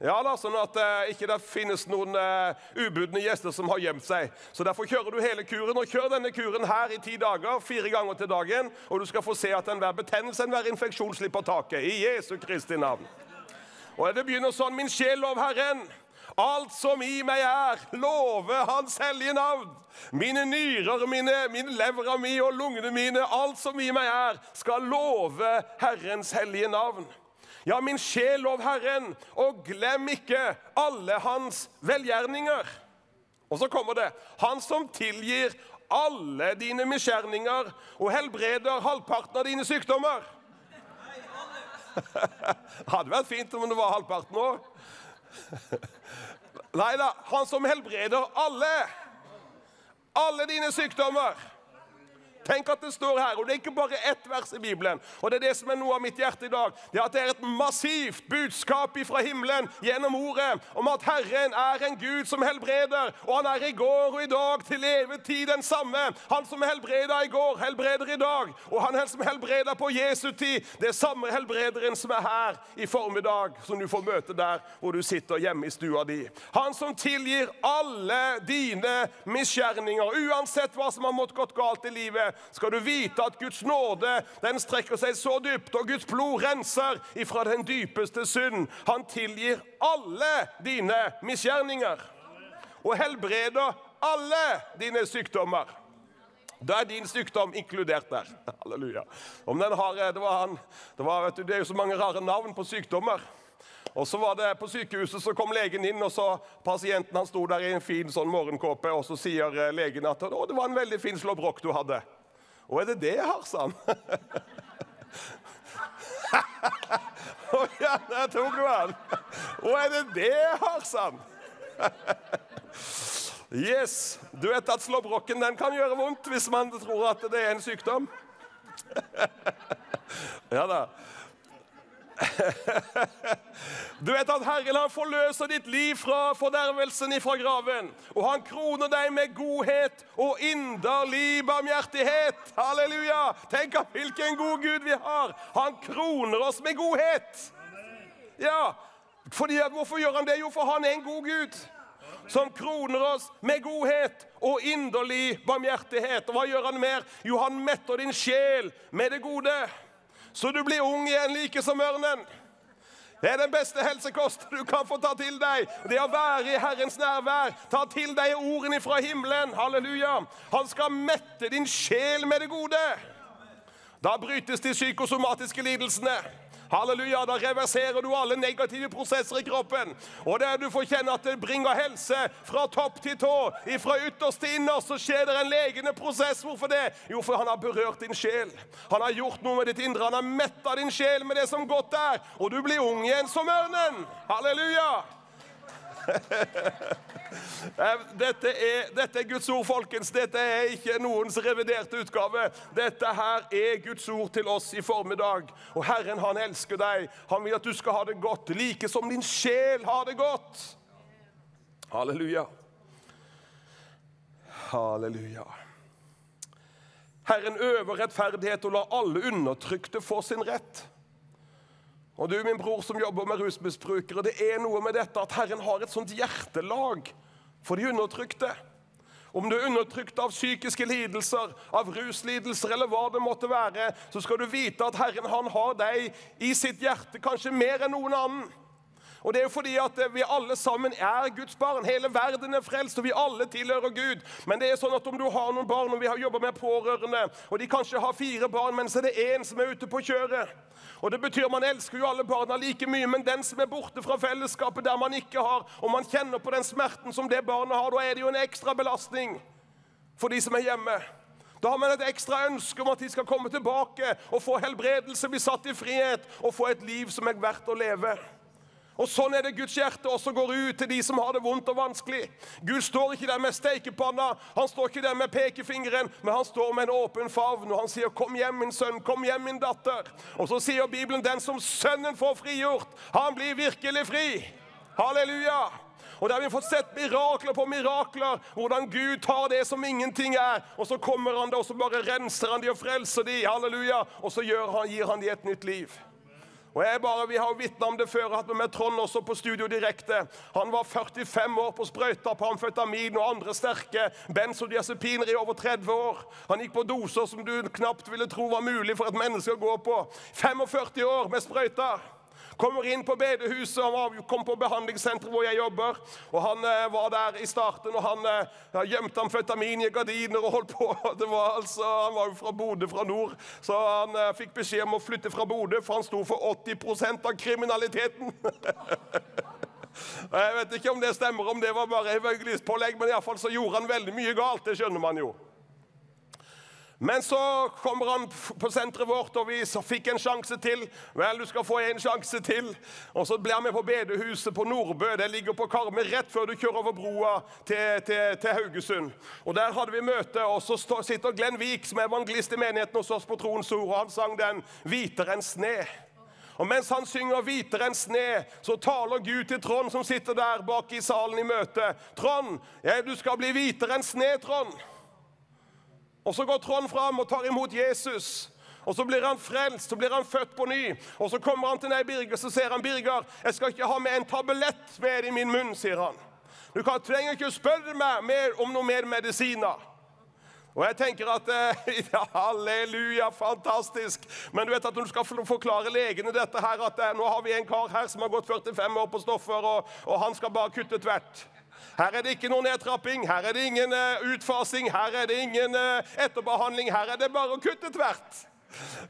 Ja da, Sånn at eh, ikke det finnes noen eh, ubudne gjester som har gjemt seg. Så Derfor kjører du hele kuren. og Kjør denne kuren her i ti dager, fire ganger til dagen, og du skal få se at enhver betennelse, enhver infeksjon slipper taket. I Jesu Kristi navn. Og Det begynner sånn. Min sjel lov Herren. Alt som i meg er, love Hans hellige navn. Mine nyrer, mine, mine levra mi og lungene mine, alt som i meg er, skal love Herrens hellige navn. Ja, min sjel lov Herren, og glem ikke alle hans velgjerninger. Og så kommer det Han som tilgir alle dine misgjerninger og helbreder halvparten av dine sykdommer. Hadde vært fint om det var halvparten òg. Nei da. Han som helbreder alle. Alle dine sykdommer. Tenk at det står her, og det er ikke bare ett vers i Bibelen. Og det er det som er noe av mitt hjerte i dag. Det er at det er et massivt budskap fra himmelen gjennom ordet om at Herren er en Gud som helbreder, og han er i går og i dag til evig tid den samme. Han som helbreda i går, helbreder i dag. Og han som helbreda på Jesu tid, det er samme helbrederen som er her i formiddag, som du får møte der hvor du sitter hjemme i stua di. Han som tilgir alle dine misgjerninger, uansett hva som har måttet gått galt i livet skal du vite at Guds nåde den strekker seg så dypt, og Guds blod renser ifra den dypeste synd. Han tilgir alle dine misgjerninger og helbreder alle dine sykdommer. Da er din sykdom inkludert der. Halleluja. Om den har, det, var han, det, var, du, det er jo så mange rare navn på sykdommer. Og så var det På sykehuset så kom legen inn, og så pasienten han sto der i en fin sånn morgenkåpe. Og så sier eh, legen at å, det var en veldig fin slåbrok du hadde. Og er det det jeg har, sa han. Å ja, der tok du han. 'Å, er det det jeg har, sa han. Yes. Du vet at slåbroken den kan gjøre vondt hvis man tror at det er en sykdom. Ja da. Du vet at Herren han forløser ditt liv fra fordervelsen ifra graven. Og han kroner deg med godhet og inderlig barmhjertighet. Halleluja! Tenk av hvilken god Gud vi har. Han kroner oss med godhet. Ja, fordi Hvorfor gjør han det? Jo, for han er en god Gud. Som kroner oss med godhet og inderlig barmhjertighet. Og hva gjør han mer? Jo, han metter din sjel med det gode. Så du blir ung igjen like som ørnen. Det er den beste helsekost du kan få ta til deg. Det å være i Herrens nærvær. Ta til deg ordene fra himmelen. Halleluja. Han skal mette din sjel med det gode. Da brytes de psykosomatiske lidelsene. Halleluja, Da reverserer du alle negative prosesser i kroppen. Og det du får kjenne at det bringer helse fra topp til tå. Fra ytterst til innerst så skjer det en legende prosess. Hvorfor det? Jo, for han har berørt din sjel. Han har gjort noe med ditt indre. Han har metta din sjel med det som godt er. Og du blir ung igjen som ørnen. Halleluja! Dette er, dette er, Guds ord, folkens. Dette er ikke noens reviderte utgave. Dette her er Guds ord til oss i formiddag. Og Herren, han elsker deg. Han vil at du skal ha det godt, like som din sjel har det godt. Halleluja. Halleluja. Herren øver rettferdighet og lar alle undertrykte få sin rett. Og du, min bror som jobber med rusmisbrukere, det er noe med dette at Herren har et sånt hjertelag for de undertrykte. Om du er undertrykt av psykiske lidelser, av ruslidelser eller hva det måtte være, så skal du vite at Herren han har deg i sitt hjerte kanskje mer enn noen annen. Og det er jo fordi at vi alle sammen er Guds barn. Hele verden er frelst, og vi alle tilhører Gud. Men det er sånn at om du har noen barn, og vi har jobba med pårørende, og de kanskje har fire barn, men så er det én som er ute på kjøret. Og det betyr Man elsker jo alle barna like mye, men den som er borte fra fellesskapet der man ikke har, og man kjenner på den smerten som det barnet har, da er det jo en ekstra belastning for de som er hjemme. Da har man et ekstra ønske om at de skal komme tilbake og få helbredelse, bli satt i frihet og få et liv som er verdt å leve. Og Sånn er det Guds hjerte også går ut til de som har det vondt og vanskelig. Gud står ikke der med steikepanna, han står ikke der med pekefingeren, men han står med en åpen favn, og han sier 'Kom hjem, min sønn. Kom hjem, min datter'. Og så sier Bibelen 'Den som Sønnen får frigjort, han blir virkelig fri'. Halleluja. Og der har vi fått sett mirakler på mirakler, hvordan Gud tar det som ingenting er, og så kommer han det, og så bare renser han de og frelser de, halleluja, og så gir han de et nytt liv. Og jeg bare, Vi har vitna om det før, hatt med Trond også på studio direkte. Han var 45 år på sprøyta på amfetamin og andre sterke benzodiazepiner i over 30 år. Han gikk på doser som du knapt ville tro var mulig for et menneske å gå på. 45 år med sprøyta. Kommer inn på bedehuset. Han kom på behandlingssenteret hvor jeg jobber. og Han eh, var der i starten, og han eh, gjemte amfetamin i gardiner og holdt på. Var altså, Han var jo fra Bodø, fra nord, så han eh, fikk beskjed om å flytte fra Bodø, for han sto for 80% av kriminaliteten. Jeg vet ikke om det stemmer, om det var bare evangelistpålegg, men iallfall så gjorde han veldig mye galt. Det skjønner man jo. Men så kommer han på senteret vårt, og vi fikk en sjanse til. Vel, du skal få en sjanse til. Og så blir han med på bedehuset på Nordbø. Det ligger på Karmøy rett før du kjører over broa til, til, til, Haugesund. Og Der hadde vi møte, og så sitter Glenn Vik, som er evangelist i menigheten hos oss på Troens Ord, og han sang den 'Hvitere enn sne'. Og Mens han synger 'Hvitere enn sne', så taler Gud til Trond, som sitter der bak i salen i møte. 'Trond, ja, du skal bli hvitere enn sne, Trond.' Og så går Trond fram og tar imot Jesus. Og Så blir han frelst, så blir han født på ny. Og Så kommer han til nei Birger, så ser han Birger, jeg skal ikke ha med en tablett mer i min munn. sier han. Du kan, trenger ikke spørre meg mer om noe mer medisiner. Og jeg tenker at eh, ja, Halleluja, fantastisk. Men du vet at når du skal forklare legene dette her, at eh, nå har vi en kar her som har gått 45 år på stoffer, og, og han skal bare kutte tvert. Her er det ikke noe nedtrapping, her er det ingen uh, utfasing, her er det ingen uh, etterbehandling. Her er det bare å kutte tvert.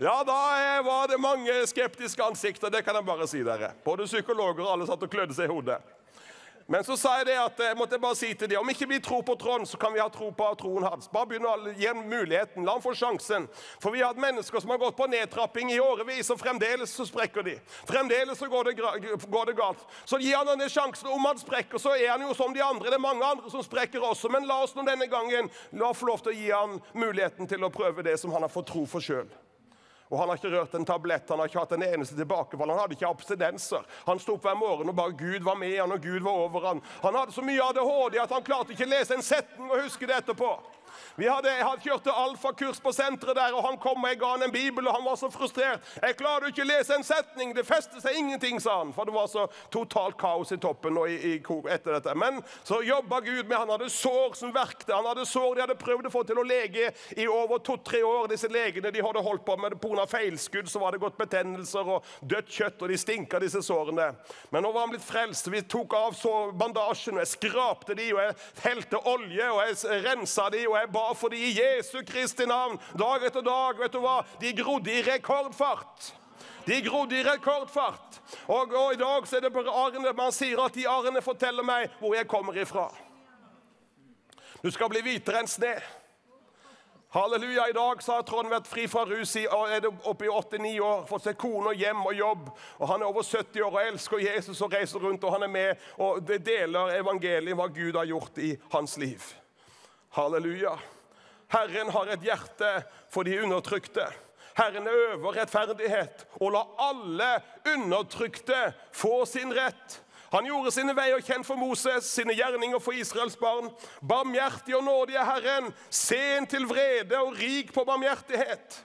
Ja, da uh, var det mange skeptiske ansikter, det kan jeg bare si dere. Både psykologer og alle satt og klødde seg i hodet. Men så sa jeg det at jeg måtte bare si til dem, om ikke vi tror på Trond, så kan vi ha tro på troen hans. Bare begynn å gi ham muligheten. La ham få sjansen. For vi har hatt mennesker som har gått på nedtrapping i årevis, og fremdeles så sprekker de. Fremdeles så går det, går det galt. Så gi han denne sjansen. Om han sprekker, så er han jo som de andre. Det er mange andre som sprekker også. Men la oss nå denne gangen la få lov til å gi han muligheten til å prøve det som han har fått tro for sjøl. Og han har ikke rørt en tablett, han har ikke hatt en eneste tilbakefall. Han hadde ikke abstinenser. Han sto opp hver morgen og bare Gud var med han, og Gud var over han. Han hadde så mye ADHD at han klarte ikke å lese en setning og huske det etterpå. Vi hadde, jeg hadde kjørt alfakurs på senteret der, og han kom og jeg ga han en bibel, og han var så frustrert. 'Jeg klarer ikke å lese en setning. Det fester seg ingenting', sa han. For det var så totalt kaos i toppen og i, i, etter dette. Men så jobba Gud med Han hadde sår som verkte. Han hadde sår de hadde prøvd å få til å lege i over to-tre år. Disse legene de hadde holdt på med pga. feilskudd. Så var det gått betennelser og dødt kjøtt, og de stinka, disse sårene. Men nå var han blitt frelst. Vi tok av bandasjen, og jeg skrapte de, og jeg helte olje, og jeg rensa de, og jeg ba fordi i Jesu Kristi navn, dag etter dag, vet du hva, de grodde i rekordfart. De grodde i rekordfart. Og, og i dag så er det bare Arne. Man sier at de Arne forteller meg hvor jeg kommer ifra. Du skal bli hvitere enn sne. Halleluja. I dag så har Trond vært fri fra rus i er oppe i åtte-ni år. Fått seg kone og hjem og jobb. Og Han er over 70 år og elsker Jesus og reiser rundt. Og han er med og deler evangeliet, hva Gud har gjort i hans liv. Halleluja. Herren har et hjerte for de undertrykte. Herren øver rettferdighet og lar alle undertrykte få sin rett. Han gjorde sine veier kjent for Moses, sine gjerninger for Israels barn. Barmhjertig og nådig er Herren, sen til vrede og rik på barmhjertighet.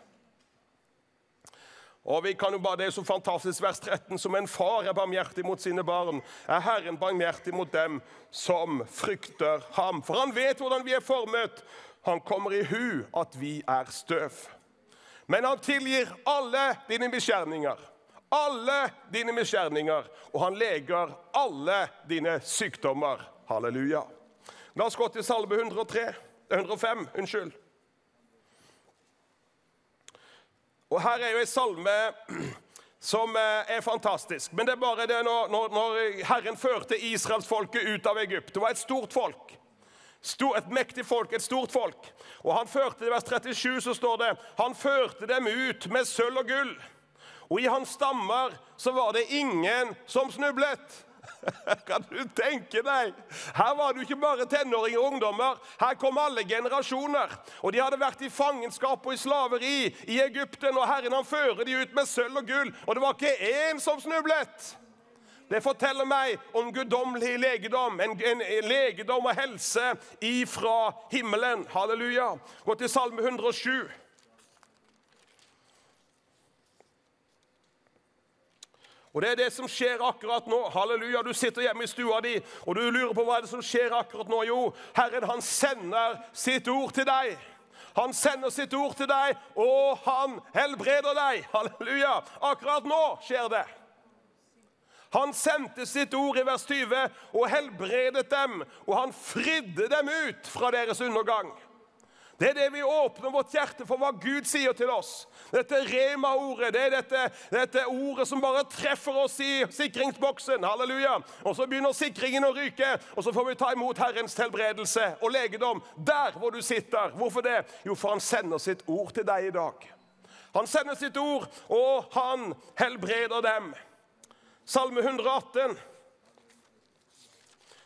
Og vi kan jo bare, Det er så fantastisk, vers 13. Som en far er barmhjertig mot sine barn, er Herren barmhjertig mot dem som frykter ham. For han vet hvordan vi er formet. Han kommer i hu at vi er støv. Men han tilgir alle dine beskjerninger alle dine beskjerninger. og han leger alle dine sykdommer. Halleluja. La oss gå til salme 103, 105. Unnskyld. Og Her er jo en salme som eh, er fantastisk. Men det er bare det når, når Herren førte israelsfolket ut av Egypt. Det var et stort folk. Stor, et mektig folk, et stort folk. Og han førte, I vers 37 så står det han førte dem ut med sølv og gull. Og i hans stammer så var det ingen som snublet. Kan du tenke deg? Her var det jo ikke bare tenåringer og ungdommer. Her kom alle generasjoner. Og de hadde vært i fangenskap og i slaveri i Egypten, og Herren han fører de ut med sølv og gull. Og det var ikke én som snublet. Det forteller meg om guddommelig legedom, en, en, legedom og helse ifra himmelen. Halleluja. Gå til Salme 107. Og Det er det som skjer akkurat nå. Halleluja, Du sitter hjemme i stua di og du lurer på hva er det som skjer akkurat nå. Jo, Herren han sender sitt ord til deg. Han sender sitt ord til deg, og han helbreder deg. Halleluja. Akkurat nå skjer det. Han sendte sitt ord i vers 20 og helbredet dem, og han fridde dem ut fra deres undergang. Det er det vi åpner vårt hjerte for hva Gud sier til oss. Dette rema-ordet, det er dette, dette, ordet som bare treffer oss i sikringsboksen. Halleluja. Og så begynner sikringen å ryke, og så får vi ta imot Herrens helbredelse og legedom der hvor du sitter. Hvorfor det? Jo, for han sender sitt ord til deg i dag. Han sender sitt ord, og han helbreder dem. Salme 118.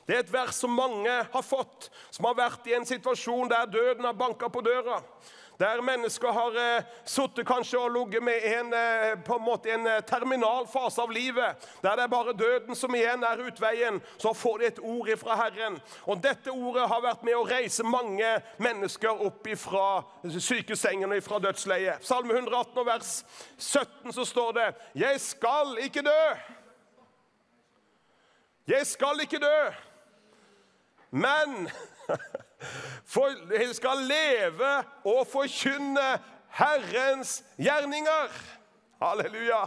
Det er et vers som mange har fått, som har vært i en situasjon der døden har banka på døra. Der mennesker har eh, sittet kanskje og ligget med en, eh, på en måte en eh, terminal fase av livet, der det er bare døden som igjen er utveien, så får de et ord fra Herren. Og Dette ordet har vært med å reise mange mennesker opp fra sykesengene fra dødsleiet. Salme 118 vers 17 så står det 'Jeg skal ikke dø'. Jeg skal ikke dø, men for jeg skal leve og forkynne Herrens gjerninger. Halleluja.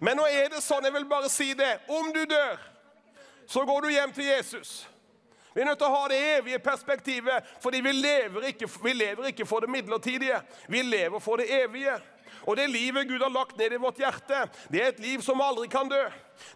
Men nå er det sånn, jeg vil bare si det, om du dør, så går du hjem til Jesus. Vi er nødt til å ha det evige perspektivet, fordi vi lever ikke, vi lever ikke for det midlertidige. Vi lever for det evige. Og det livet Gud har lagt ned i vårt hjerte, det er et liv som aldri kan dø.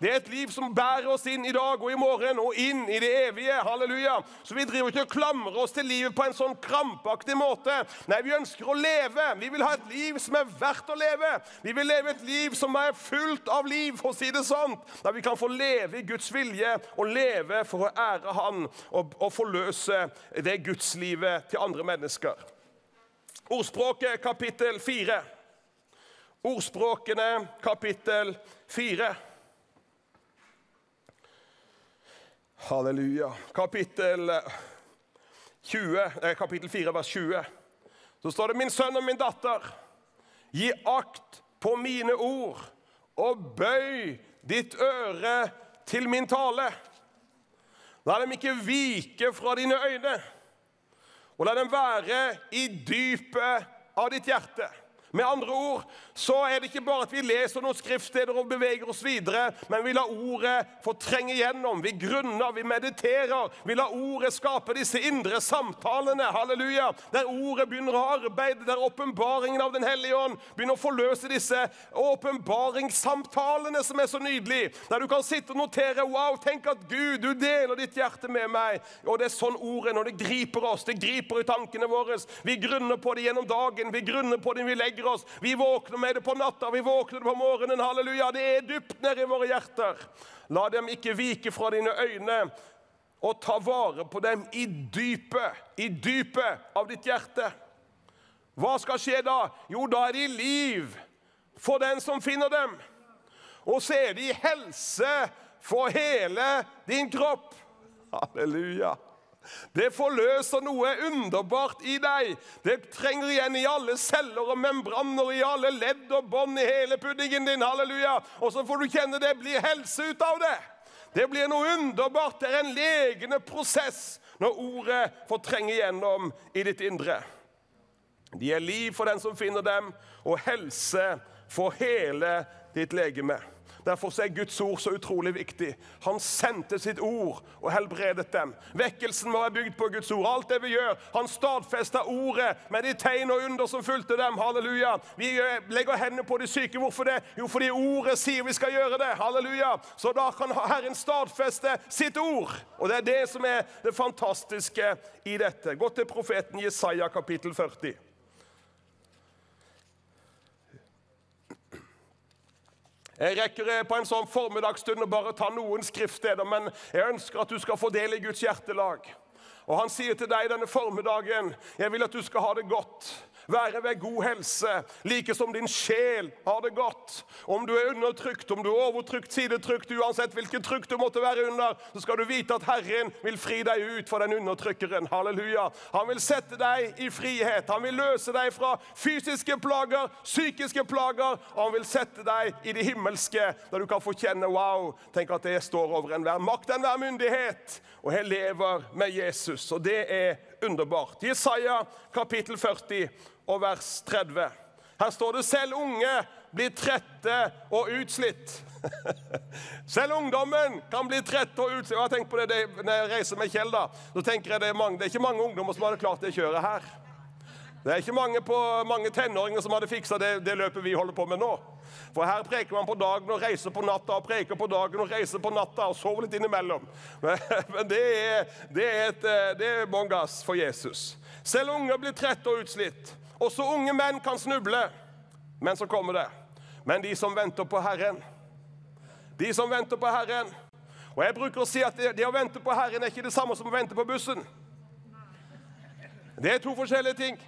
Det er et liv som bærer oss inn i dag og i morgen og inn i det evige. Halleluja. Så vi driver ikke og klamrer oss til livet på en sånn krampaktig måte. Nei, vi ønsker å leve. Vi vil ha et liv som er verdt å leve. Vi vil leve et liv som er fullt av liv, for å si det sånn. Der vi kan få leve i Guds vilje og leve for å ære Han og, og forløse det gudslivet til andre mennesker. Ordspråket kapittel 4. Ordspråkene, kapittel 4. Halleluja. Kapittel 20, eh, kapittel 4, vers 20. Så står det, min sønn og min datter, gi akt på mine ord, og bøy ditt øre til min tale. La dem ikke vike fra dine øyne, og la dem være i dypet av ditt hjerte. Med andre ord så er det ikke bare at vi leser noen skriftsteder og beveger oss videre, men vi lar ordet få trenge gjennom. Vi grunner, vi mediterer. Vi lar ordet skape disse indre samtalene. Halleluja. Der ordet begynner å arbeide, der åpenbaringen av Den hellige ånd begynner å forløse disse åpenbaringssamtalene som er så nydelige. Der du kan sitte og notere Wow, tenk at Gud, du deler ditt hjerte med meg. Og det er sånn ordet når det griper oss. Det griper i tankene våre. Vi grunner på det gjennom dagen. Vi grunner på det, vi legger oss. Vi våkner med det på natta, vi våkner på morgenen. Halleluja. Det er dypt nede i våre hjerter. La dem ikke vike fra dine øyne, og ta vare på dem i dypet, i dypet av ditt hjerte. Hva skal skje da? Jo, da er de liv for den som finner dem. Og så er de helse for hele din kropp. Halleluja. Det forløser noe underbart i deg. Det trenger igjen i alle celler og membraner, i alle ledd og bånd i hele puddingen din. Halleluja. Og så får du kjenne det blir helse ut av det. Det blir noe underbart. Det er en legende prosess når ordet får trenge igjennom i ditt indre. De er liv for den som finner dem, og helse for hele ditt legeme. Derfor er Guds ord så utrolig viktig. Han sendte sitt ord og helbredet dem. Vekkelsen må være bygd på Guds ord. Alt det vi gjør, Han stadfesta ordet med de tegn og under som fulgte dem. Halleluja. Vi legger hendene på de syke. Hvorfor det? Jo, fordi ordet sier vi skal gjøre det. Halleluja. Så da kan Herren stadfeste sitt ord. Og det er det som er det fantastiske i dette. Gå til profeten Jesaja kapittel 40. Jeg rekker på en sånn formiddagsstund å bare ta noen skriftsteder, men jeg ønsker at du skal få del i Guds hjertelag. Og han sier til deg denne formiddagen jeg vil at du skal ha det godt være ved god helse, like som din sjel har det godt. Om du er undertrykt, om du er overtrykt, sidetrykt, uansett hvilket trykk du måtte være under, så skal du vite at Herren vil fri deg ut fra den undertrykkeren. Halleluja. Han vil sette deg i frihet. Han vil løse deg fra fysiske plager, psykiske plager, og han vil sette deg i det himmelske, der du kan få kjenne wow, tenk at det står over enhver makt, enhver myndighet. Og jeg lever med Jesus, og det er underbart. Jesaja kapittel 40 og vers 30. Her står det selv unge blir trette og utslitt. Selv ungdommen kan bli trette og utslitt. Jeg tenker på det når jeg reiser med Kjell. da. Så tenker jeg Det er, mange, det er ikke mange ungdommer som hadde klart det kjøret her. Det er ikke mange, på, mange tenåringer som hadde fiksa det, det, løpet vi holder på med nå. For her preker man på dagen og reiser på natta, og preker på dagen og reiser på natta, og sover litt innimellom. Men, men det er, det er, et, det er bånn for Jesus. Selv unge blir trette og utslitt. Også unge menn kan snuble, men så kommer det. Men de som venter på Herren De som venter på Herren Og jeg bruker å si at det, å vente på Herren er ikke det samme som å vente på bussen. Det er to forskjellige ting.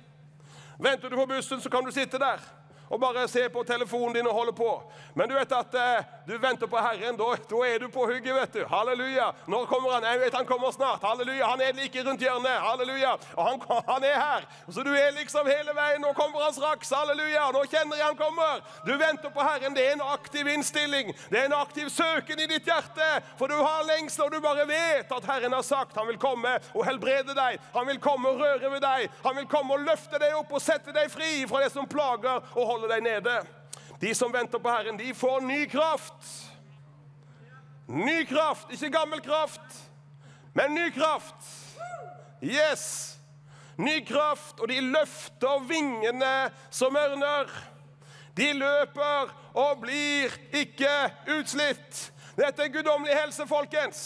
Venter du på bussen, så kan du sitte der og bare se på telefonen din og holde på. Men du vet at eh, du venter på Herren. Da, da, er du på hugget, vet du. Halleluja. Når kommer han? Jeg vet han kommer snart. Halleluja. Han er like rundt hjørnet. Halleluja. Og han, han, er her. Så du er liksom hele veien. Nå kommer han straks. Halleluja. Nå kjenner jeg han kommer. Du venter på Herren. Det er en aktiv innstilling. Det er en aktiv søken i ditt hjerte. For du har lengst og du bare vet at Herren har sagt han vil komme og helbrede deg. Han vil komme og røre ved deg. Han vil komme og løfte deg opp og sette deg fri fra det som plager og holder holde deg nede. De som venter på Herren, de får ny kraft. Ny kraft, ikke gammel kraft, men ny kraft. Yes! Ny kraft, og de løfter vingene som ørner. De løper og blir ikke utslitt. Dette er guddommelig helse, folkens.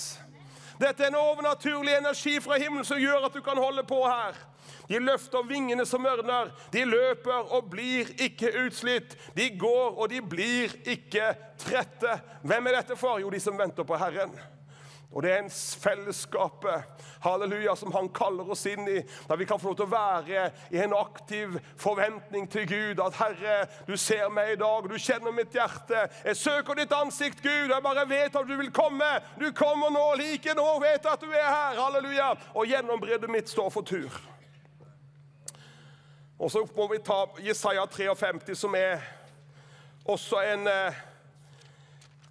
Dette er en overnaturlig energi fra himmelen som gjør at du kan holde på her. De løfter vingene som ørner. De løper og blir ikke utslitt. De går og de blir ikke trette. Hvem er dette for? Jo, de som venter på Herren. Og det er en fellesskapet halleluja, som han kaller oss inn i, der vi kan få lov til å være i en aktiv forventning til Gud. At 'Herre, du ser meg i dag, du kjenner mitt hjerte. Jeg søker ditt ansikt, Gud. Jeg bare vet at du vil komme. Du kommer nå, like nå vet jeg at du er her. Halleluja. Og gjennombruddet mitt står for tur. Og så må vi ta Jesaja 53, som er også en eh,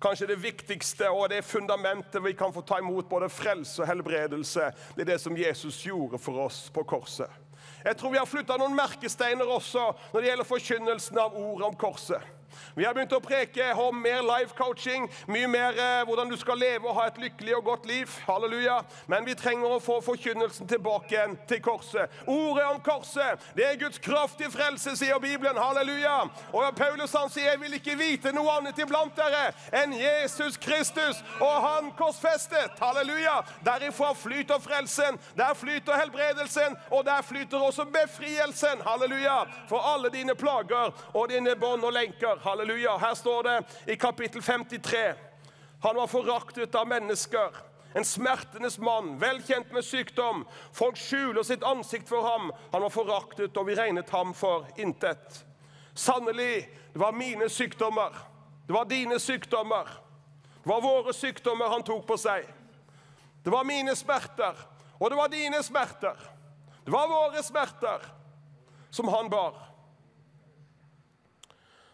Kanskje det viktigste og det fundamentet vi kan få ta imot både frelse og helbredelse. Det er det som Jesus gjorde for oss på korset. Jeg tror vi har flytta noen merkesteiner også når det gjelder forkynnelsen av ordet om korset. Vi har begynt å preke om mer life coaching, mye mer eh, hvordan du skal leve og ha et lykkelig og godt liv. Halleluja. Men vi trenger å få forkynnelsen tilbake igjen til korset. Ordet om korset, det er Guds kraft til frelse, sier Bibelen. Halleluja. Og Paulus han sier, 'Jeg vil ikke vite noe annet iblant dere enn Jesus Kristus og Han korsfestet'. Halleluja. Derifra flyter frelsen, der flyter helbredelsen, og der flyter også befrielsen. Halleluja. For alle dine plager og dine bånd og lenker. Halleluja. Her står det i kapittel 53. Han var foraktet av mennesker. En smertenes mann, velkjent med sykdom. Folk skjuler sitt ansikt for ham. Han var foraktet, og vi regnet ham for intet. Sannelig, det var mine sykdommer. Det var dine sykdommer. Det var våre sykdommer han tok på seg. Det var mine smerter, og det var dine smerter. Det var våre smerter som han bar.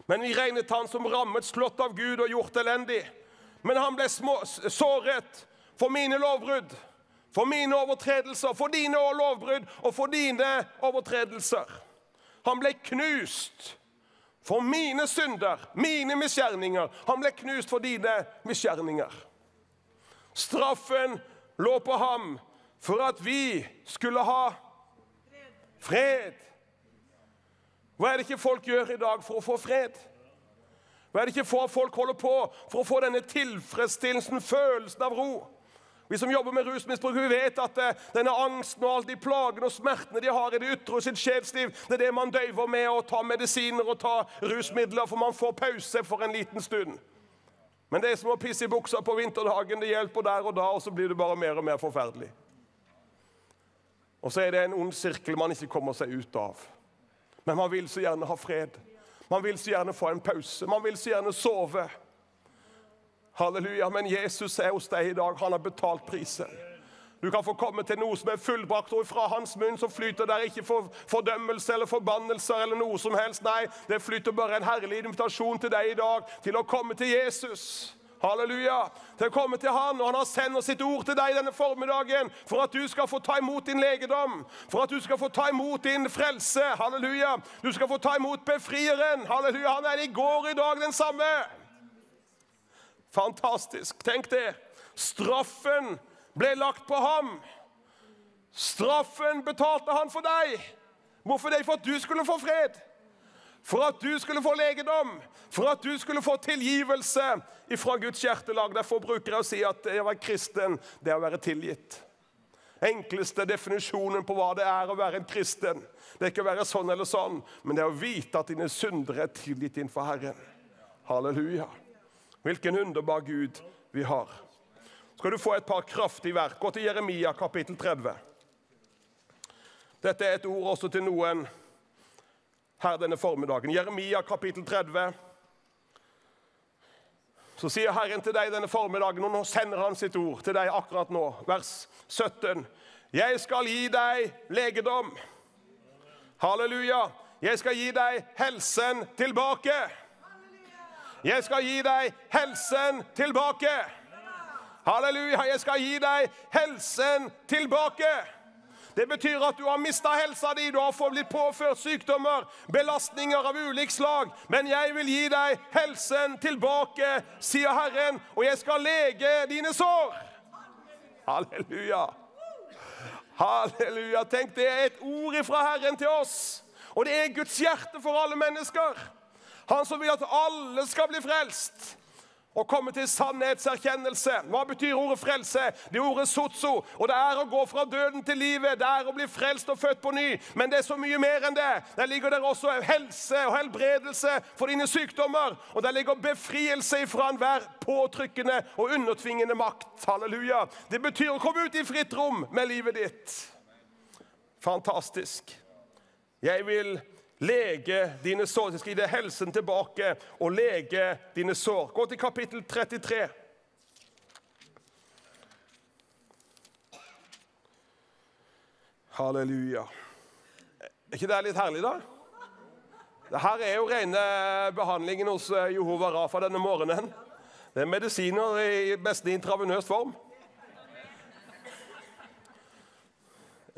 Men vi regnet han som rammet, slått av Gud og gjort elendig. Men han ble små, såret for mine lovbrudd, for mine overtredelser, for dine lovbrudd og for dine overtredelser. Han ble knust for mine synder, mine misgjerninger. Han ble knust for dine misgjerninger. Straffen lå på ham for at vi skulle ha fred. Hva er det ikke folk gjør i dag for å få fred? Hva er det ikke for folk holder på for å få denne tilfredsstillelsen, følelsen av ro? Vi som jobber med rusmisbruk, vi vet at eh, denne angsten og alle de plagene og smertene de har i det ytre og sitt sjelsliv, det er det man døyver med å ta medisiner og ta rusmidler, for man får pause for en liten stund. Men det er som å pisse i buksa på vinterdagen. Det hjelper der og da, og så blir det bare mer og mer forferdelig. Og så er det en ond sirkel man ikke kommer seg ut av. Men man vil så gjerne ha fred. Man vil så gjerne få en pause. Man vil så gjerne sove. Halleluja. Men Jesus er hos deg i dag. Han har betalt prisen. Du kan få komme til noe som er fullbrakt, og fra hans munn så flyter der ikke for fordømmelse eller forbannelser eller noe som helst. Nei, det flyter bare en herlig invitasjon til deg i dag til å komme til Jesus. Halleluja. Til å komme til Han, og Han har sendt sitt ord til deg denne formiddagen for at du skal få ta imot din legedom, for at du skal få ta imot din frelse. Halleluja. Du skal få ta imot befrieren. Halleluja. Han er i går i dag den samme. Fantastisk. Tenk det. Straffen ble lagt på ham. Straffen betalte han for deg. Hvorfor det? For at du skulle få fred. For at du skulle få legedom. For at du skulle få tilgivelse fra Guds hjertelag. Derfor bruker jeg å si at å være kristen, det er å være tilgitt. Enkleste definisjonen på hva det er å være en kristen. Det er ikke å være sånn eller sånn, men det er å vite at dine syndere er tilgitt innenfor Herren. Halleluja. Hvilken underbar Gud vi har. Skal du få et par kraftige verk. Gå til Jeremia kapittel 30. Dette er et ord også til noen her denne formiddagen. Jeremia kapittel 30. Så sier Herren til deg denne formiddagen, og nå sender han sitt ord til deg akkurat nå. Vers 17. Jeg skal gi deg legedom. Halleluja. Jeg skal gi deg helsen tilbake. Jeg skal gi deg helsen tilbake. Halleluja. Jeg skal gi deg helsen tilbake. Det betyr at du har mista helsa di, du har blitt påført sykdommer, belastninger av ulikt slag. Men jeg vil gi deg helsen tilbake, sier Herren, og jeg skal lege dine sår. Halleluja. Halleluja. Tenk, det er et ord fra Herren til oss. Og det er Guds hjerte for alle mennesker. Han som vil at alle skal bli frelst og komme til sannhetserkjennelse. Hva betyr ordet frelse? Det er ordet sotso. Og det er å gå fra døden til livet. Det er å bli frelst og født på ny. Men det er så mye mer enn det. Der ligger der også helse og helbredelse for dine sykdommer. Og der ligger befrielse fra enhver påtrykkende og undertvingende makt. Halleluja. Det betyr å komme ut i fritt rom med livet ditt. Fantastisk. Jeg vil lege dine sår. Jeg skal gi deg helsen tilbake og lege dine sår. Gå til kapittel 33. Halleluja. Er ikke det litt herlig, da? Dette er jo rene behandlingen hos eh, Jehova Rafa denne morgenen. Det er medisiner i beste intravenøs form.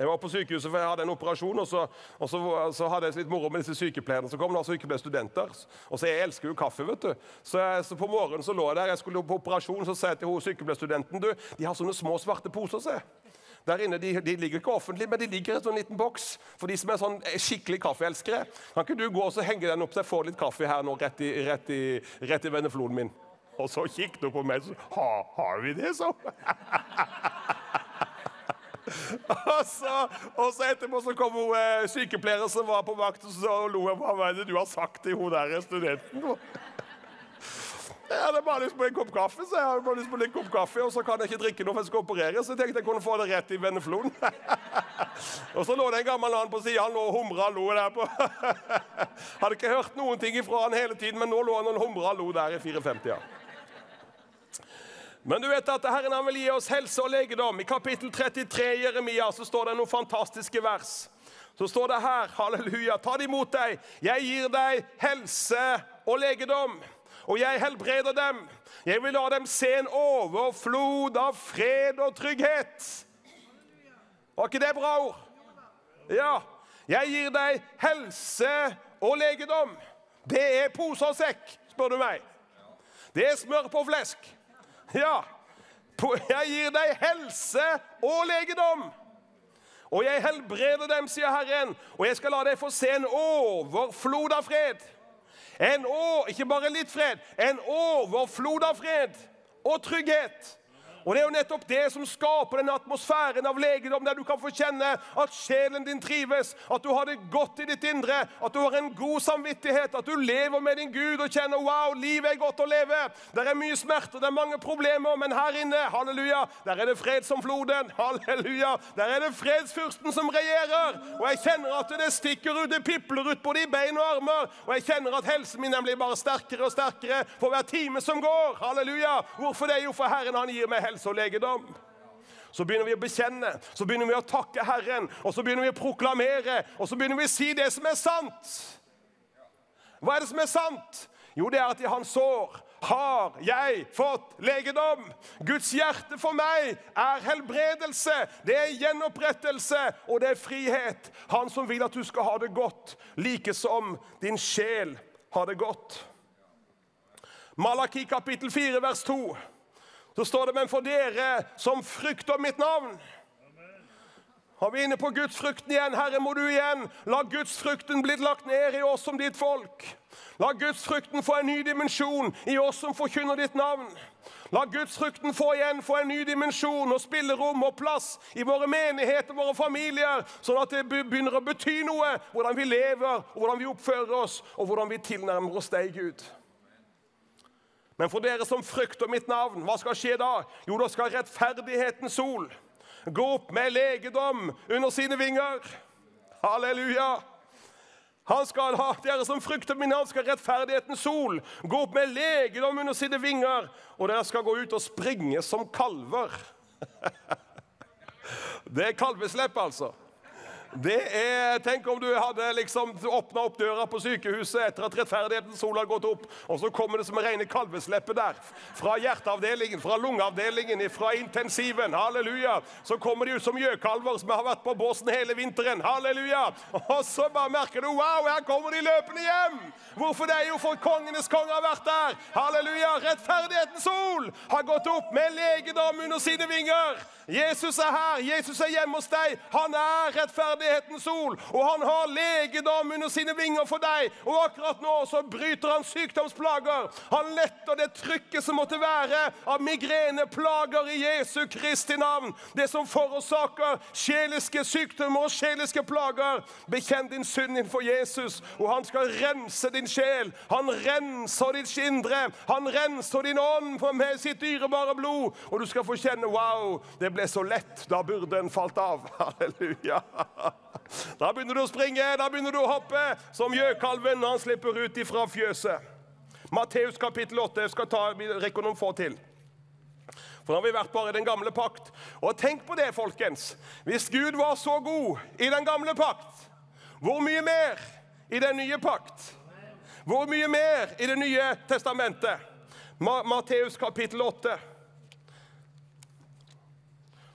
Jeg var på sykehuset for jeg hadde en operasjon, og så, og så, så hadde jeg litt moro med disse sykepleierne. Så kom det sykepleierstudenter. Og så Jeg elsker jo kaffe, vet du. Så, jeg, så på morgenen så lå jeg der, jeg skulle på operasjon, så sa jeg til sykepleierstudenten du, de har sånne små svarte poser, se. Der inne, de, de, ligger ikke offentlig, men de ligger i en sånn liten boks for de som er sånn skikkelig kaffeelskere. Kan ikke du gå og henge den opp så jeg får litt kaffe her nå rett i, rett i, rett i vennefloden min? Og så kikket hun på meg sa ha, har vi det, så? og, så, og så etterpå så kom hun eh, sykepleier som var på vakt, og så lo jeg. Hva er det du har sagt til hun der studenten? Jeg hadde bare lyst på en kopp kaffe, så jeg hadde bare lyst på en kopp kaffe, og så kan jeg ikke drikke noe for jeg skal operere, så jeg tenkte jeg kunne få det rett i vennefloden. og så lå det en gammel annen på sida, han lå og humra og lo der på. hadde ikke hørt noen ting ifra han hele tiden, men nå lå han og humra og lo der i 54. Ja. Men du vet at Herren han vil gi oss helse og legedom. I kapittel 33 i Jeremia så står det noen fantastiske vers. Så står det her, halleluja, ta det imot deg. Jeg gir deg helse og legedom, og jeg helbreder dem. Jeg vil la dem se en overflod av fred og trygghet. Var ikke det bra ord? Ja. Jeg gir deg helse og legedom. Det er pose og sekk, spør du meg. Det er smør på flesk. Ja, jeg gir deg helse og legedom. Og jeg helbreder dem, sier Herren, og jeg skal la deg få se en overflod av fred. En å, ikke bare litt fred, en overflod av fred og trygghet. Og Det er jo nettopp det som skaper den atmosfæren av legedom, der du kan få kjenne at sjelen din trives, at du har det godt i ditt indre, at du har en god samvittighet, at du lever med din Gud og kjenner wow, livet er godt å leve. Der er mye smerte, det er mange problemer, men her inne, halleluja, der er det fred som floden. Halleluja. Der er det fredsfyrsten som regjerer. Og jeg kjenner at det stikker ut, det pipler ut både i bein og armer. Og jeg kjenner at helsen min blir bare sterkere og sterkere for hver time som går. Halleluja. Hvorfor det? Jo, for Herren han gir meg helse og legedom. Så begynner vi å bekjenne, så begynner vi å takke Herren, og så begynner vi å proklamere, og så begynner vi å si det som er sant. Hva er det som er sant? Jo, det er at i hans sår har jeg fått legedom. Guds hjerte for meg er helbredelse, det er gjenopprettelse, og det er frihet. Han som vil at du skal ha det godt, like som din sjel har det godt. Malaki kapittel 4, vers 2 så står det, men for dere som frykter mitt navn Har vi inne på gudsfrukten igjen? Herre, må du igjen la gudsfrukten bli lagt ned i oss som ditt folk. La gudsfrukten få en ny dimensjon i oss som forkynner ditt navn. La gudsfrukten få igjen få en ny dimensjon og spillerom og plass i våre menigheter, våre familier, sånn at det begynner å bety noe hvordan vi lever, og hvordan vi oppfører oss, og hvordan vi tilnærmer oss deg, Gud. Men for dere som frykter mitt navn, hva skal skje da? Jo, da skal rettferdighetens sol gå opp med legedom under sine vinger. Halleluja! Han skal ha, Dere som frykter min navn, skal rettferdighetens sol gå opp med legedom under sine vinger, og dere skal gå ut og springe som kalver. Det er kalveslepp, altså. Det er, Tenk om du hadde liksom åpna opp døra på sykehuset etter at rettferdighetens sol har gått opp, og så kommer det som rene kalveslepper der. Fra hjerteavdelingen, fra lungeavdelingen, fra intensiven. Halleluja. Så kommer de ut som gjøkalver som har vært på båsen hele vinteren. Halleluja. Og så bare merker du wow, her kommer de løpende hjem. Hvorfor det? er Jo, for kongenes konge har vært der. Halleluja. Rettferdighetens sol har gått opp med legedom under sine vinger. Jesus er her. Jesus er hjemme hos deg. Han er rettferdig rettferdighetens sol, og han har legedom under sine vinger for deg. Og akkurat nå så bryter han sykdomsplager. Han letter det trykket som måtte være av migreneplager i Jesu Kristi navn. Det som forårsaker sjeliske sykdommer og sjeliske plager. Bekjenn din synd innenfor Jesus, og han skal rense din sjel. Han renser ditt indre. Han renser din ånd med sitt dyrebare blod, og du skal få kjenne wow, det ble så lett da burden falt av. Halleluja. Da begynner du å springe, da begynner du å hoppe, som gjøkalven når han slipper ut ifra fjøset. Matteus kapittel 8. Jeg skal ta, rekke noen få til. For nå har vi vært bare i den gamle pakt. Og tenk på det, folkens. Hvis Gud var så god i den gamle pakt, hvor mye mer i den nye pakt? Hvor mye mer i Det nye testamentet? Matteus kapittel 8.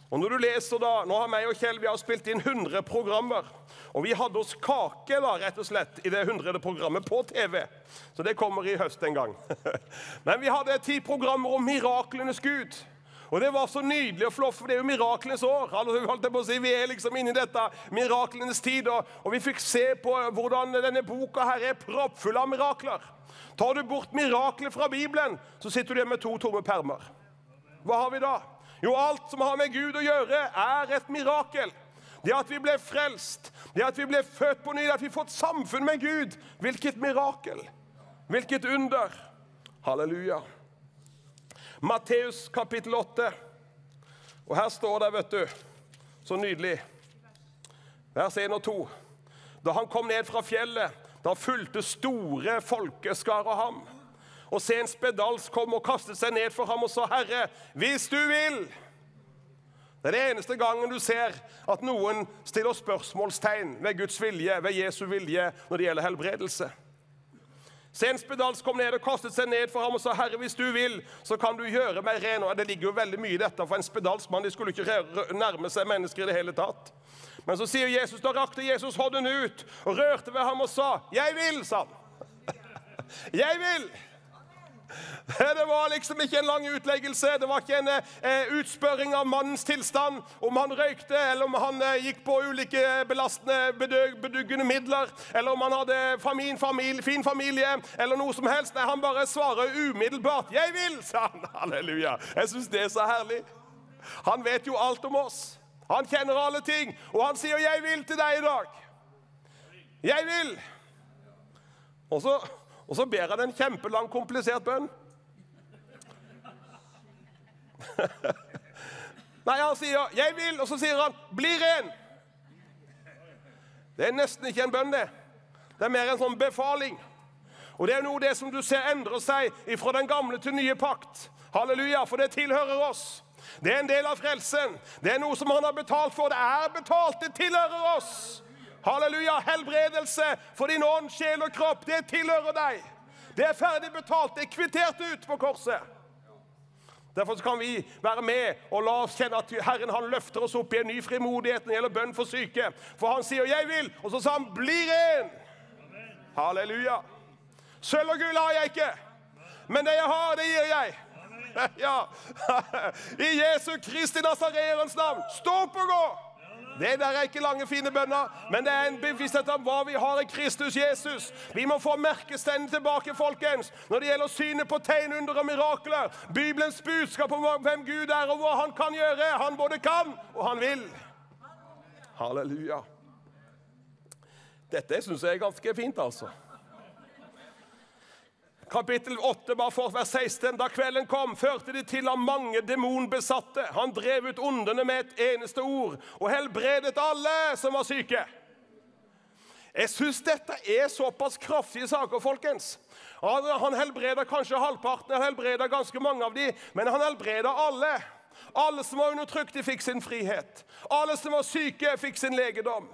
Og når du leser da, Nå har meg og Kjell vi har spilt inn 100 programmer. Og vi hadde oss kake da, rett og slett, i det 100. programmet på TV. Så det kommer i høst en gang. Men vi hadde ti programmer om miraklenes Gud. Og det var så nydelig og flott, for det er jo miraklenes år. Si, vi er liksom inne i dette miraklenes tid, og, og vi fikk se på hvordan denne boka her er proppfull av mirakler. Tar du bort mirakler fra Bibelen, så sitter du igjen med to tomme permer. Hva har vi da? Jo, alt som har med Gud å gjøre, er et mirakel. Det at vi ble frelst, det at vi ble født på ny, det at vi fått samfunn med Gud. Hvilket mirakel! Hvilket under! Halleluja. Matteus kapittel 8. Og her står det, vet du, så nydelig, vers 1 og 2. Da han kom ned fra fjellet, da fulgte store folkeskarer ham. Og se en spedalsk kom og kastet seg ned for ham og sa, 'Herre, hvis du vil' Det er det eneste gangen du ser at noen stiller spørsmålstegn ved Guds vilje, ved Jesu vilje, når det gjelder helbredelse. Se en spedalsk kom ned og kastet seg ned for ham og sa, 'Herre, hvis du vil, så kan du gjøre meg ren.' Og Det ligger jo veldig mye i dette, for en spedalsk mann de skulle ikke nærme seg mennesker i det hele tatt. Men så sier Jesus, da rakte Jesus hånden ut og rørte ved ham og sa, 'Jeg vil', sa han. 'Jeg vil'. Det var liksom ikke en lang utleggelse, det var ikke en eh, utspørring av mannens tilstand, om han røykte, eller om han eh, gikk på ulike belastende, beduggende midler, eller om han hadde famin, familie, fin familie, eller noe som helst. Nei, han bare svarer umiddelbart 'Jeg vil', sa han. Halleluja. Jeg syns det er så herlig. Han vet jo alt om oss. Han kjenner alle ting, og han sier 'Jeg vil' til deg i dag. Jeg vil. Og så og så ber han en kjempelang, komplisert bønn. Nei, han sier 'jeg vil', og så sier han 'bli ren'. Det er nesten ikke en bønn, det. Det er mer en sånn befaling. Og det er noe det som du ser endrer seg fra den gamle til nye pakt. Halleluja, for det tilhører oss. Det er en del av frelsen. Det er noe som han har betalt for. Det er betalt. Det tilhører oss. Halleluja. Helbredelse for din ånd, sjel og kropp, det tilhører deg. Det er ferdig betalt. Det er kvittert ut på korset. Derfor kan vi være med og la oss kjenne at Herren han løfter oss opp i en ny frimodighet når det gjelder bønn for syke. For han sier 'jeg vil', og så sa han 'bli ren'. Halleluja. Sølv og gull har jeg ikke, men det jeg har, det gir jeg. Ja. I Jesu Kristi Nasareerens navn, stå opp og gå! Det der er ikke lange, fine bønner, men det er en bevissthet om hva vi har i Kristus Jesus. Vi må få merkesteinen tilbake, folkens, når det gjelder synet på tegn, under og mirakler. Bibelens budskap om hvem Gud er, og hva han kan gjøre. Han både kan, og han vil. Halleluja. Dette syns jeg er ganske fint, altså kapittel 8, bare for vers 16. Da kvelden kom, førte de til ham mange demonbesatte. Han drev ut ondene med et eneste ord og helbredet alle som var syke. Jeg syns dette er såpass kraftige saker, folkens. Han helbreda kanskje halvparten, han helbreda ganske mange av dem, men han helbreda alle. Alle som var undertrykt, de fikk sin frihet. Alle som var syke, fikk sin legedom.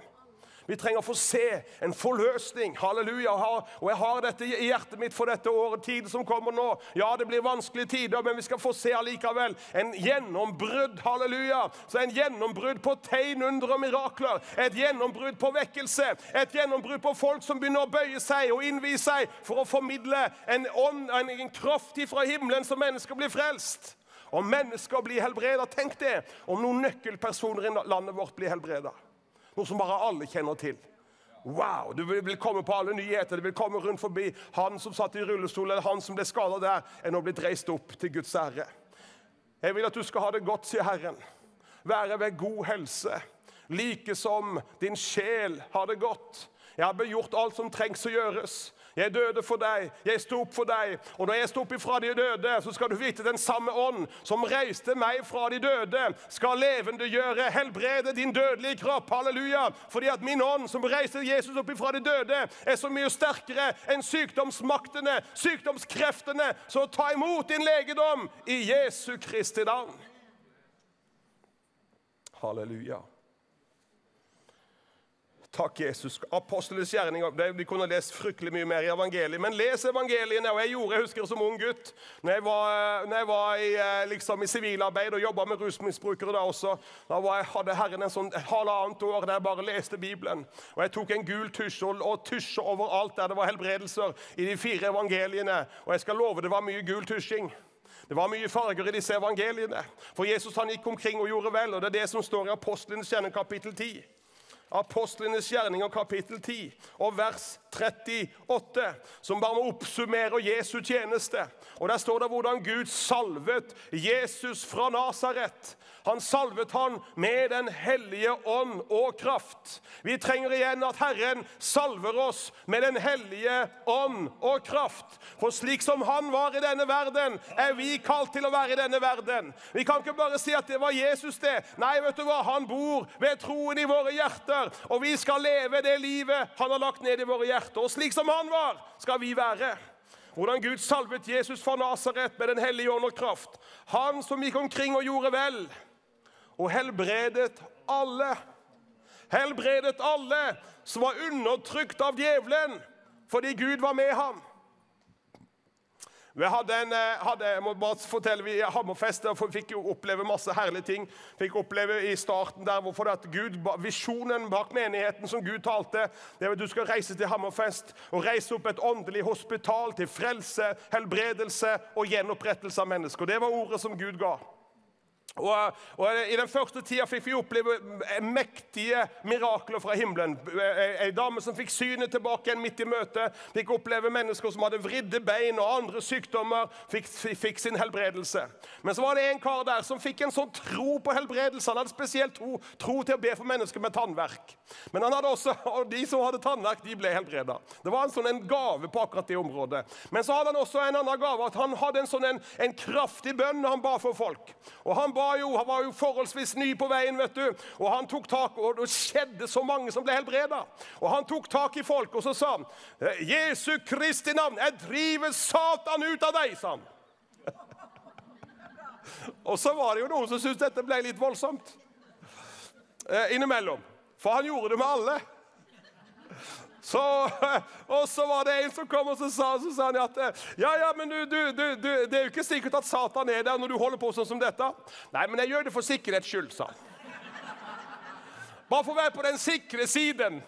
Vi trenger å få se en forløsning. Halleluja. Og jeg har dette i hjertet mitt for dette året, tiden som kommer nå. Ja, det blir vanskelige tider, men vi skal få se allikevel en gjennombrudd. Halleluja. Så en gjennombrudd på tegn, under og mirakler. Et gjennombrudd på vekkelse. Et gjennombrudd på folk som begynner å bøye seg og innvie seg for å formidle en ånd, en, en kraft fra himmelen, så mennesker blir frelst. Og mennesker blir helbreda. Tenk det om noen nøkkelpersoner i landet vårt blir helbreda. Noe som bare alle kjenner til. Wow! Du vil komme på alle nyheter. Du vil komme rundt forbi han som satt i rullestol, eller han som ble skada der, er nå blitt reist opp til Guds ære. Jeg vil at du skal ha det godt, sier Herren. Være ved god helse, like som din sjel har det godt. Jeg har begjort alt som trengs å gjøres. Jeg døde for deg, jeg sto opp for deg. Og når jeg sto opp ifra de døde, så skal du vite den samme ånd som reiste meg fra de døde, skal levendegjøre, helbrede din dødelige kropp. Halleluja. Fordi at min ånd som reiste Jesus opp ifra de døde, er så mye sterkere enn sykdomsmaktene, sykdomskreftene. Så ta imot din legedom i Jesu Kristi navn. Halleluja. Takk, Jesus. Apostlenes gjerninger. Vi kunne lest fryktelig mye mer i evangeliet. Men les evangeliene. og Jeg gjorde, jeg husker som ung gutt, når jeg var, når jeg var i, eh, liksom, i sivilarbeid og jobba med rusmisbrukere da også. Da jeg, hadde Herren en sånn halvannet år der jeg bare leste Bibelen. Og Jeg tok en gul tusj og, og tusja overalt der det var helbredelser i de fire evangeliene. Og jeg skal love det var mye gul tusjing. Det var mye farger i disse evangeliene. For Jesus han gikk omkring og gjorde vel, og det er det som står i Apostlenes kjennende kapittel 10. Apostlenes gjerninger kapittel 10 og vers 38, som bare må oppsummere Jesu tjeneste. Og Der står det hvordan Gud salvet Jesus fra Nasaret. Han salvet han med Den hellige ånd og kraft. Vi trenger igjen at Herren salver oss med Den hellige ånd og kraft. For slik som han var i denne verden, er vi kalt til å være i denne verden. Vi kan ikke bare si at det var Jesus, det. Nei, vet du hva? Han bor ved troen i våre hjerter, og vi skal leve det livet han har lagt ned i våre hjerter. Og slik som han var, skal vi være. Hvordan Gud salvet Jesus fra Nasaret med Den hellige ånd og kraft. Han som gikk omkring og gjorde vel og helbredet alle. Helbredet alle som var undertrykt av djevelen fordi Gud var med ham. Vi hadde en, eh, hadde, jeg må bare fortelle, vi Hammerfest og fikk jo oppleve masse herlige ting. Fikk oppleve i starten der hvorfor det at Gud, Visjonen bak menigheten som Gud talte, det er at du skal reise til Hammerfest og reise opp et åndelig hospital til frelse, helbredelse og gjenopprettelse av mennesker. Det var ordet som Gud ga. Og, og, I den første tida fikk vi oppleve mektige mirakler fra himmelen. Ei dame som fikk synet tilbake igjen midt i møtet. Fikk oppleve mennesker som hadde vridde bein og andre sykdommer, fikk, fikk, sin helbredelse. Men så var det en kar der som fikk en sånn tro på helbredelse. Han hadde spesielt tro, tro til å be for mennesker med tannverk. Men han hadde også, og de som hadde tannverk, de ble helbreda. Det var en sånn en gave på akkurat det området. Men så hadde han også en annen gave, at han hadde en sånn en, en kraftig bønn han ba for folk. Og han ba jo, han var jo forholdsvis ny på veien, vet du. Og han tok tak, og det skjedde så mange som ble helbreda. Og han tok tak i folk, og så sa han, 'Jesu Kristi navn, jeg driver Satan ut av deg', sa han. og så var det jo noen som syntes dette ble litt voldsomt eh, innimellom. For han gjorde det med alle. Så, og så var det en som kom og så sa, så sa han at ja, ja, men du, du, du, det er jo ikke sikkert at Satan er der når du holder på sånn som dette. Nei, men jeg gjør det for sikkerhets skyld, sa han. Bare for å være på den sikre siden.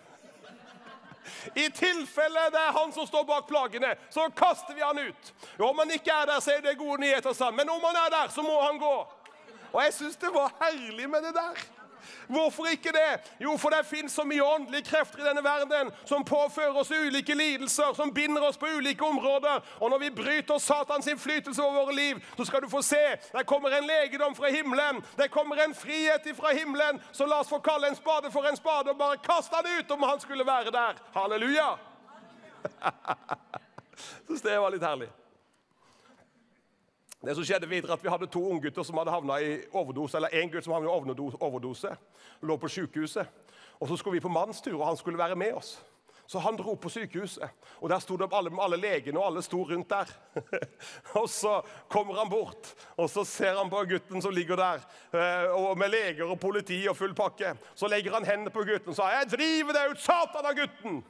I tilfelle det er han som står bak plagene, så kaster vi han ut. Om han ikke er der, så er det gode nyheter, sa han. Men om han er der, så må han gå. Og jeg syns det var herlig med det der. Hvorfor ikke det? Jo, for det fins så mye åndelige krefter i denne verden som påfører oss ulike lidelser, som binder oss på ulike områder. Og når vi bryter Satans innflytelse over våre liv, så skal du få se der kommer en legedom fra himmelen. Der kommer en frihet fra himmelen. Så la oss få kalle en spade for en spade og bare kaste han ut om han skulle være der. Halleluja! Syns det var litt herlig. Det som skjedde videre at Vi hadde to unggutter som hadde havna i overdose. eller en gutt som havna i overdose, lå på sykehuset. Og Så skulle vi på mannstur, og han skulle være med oss. Så han dro på sykehuset, og der sto det alle, alle legene, og alle sto rundt der. og Så kommer han bort, og så ser han på gutten som ligger der, eh, og med leger og politi og full pakke. Så legger han hendene på gutten og sier 'Jeg driver deg ut, satan av gutten!'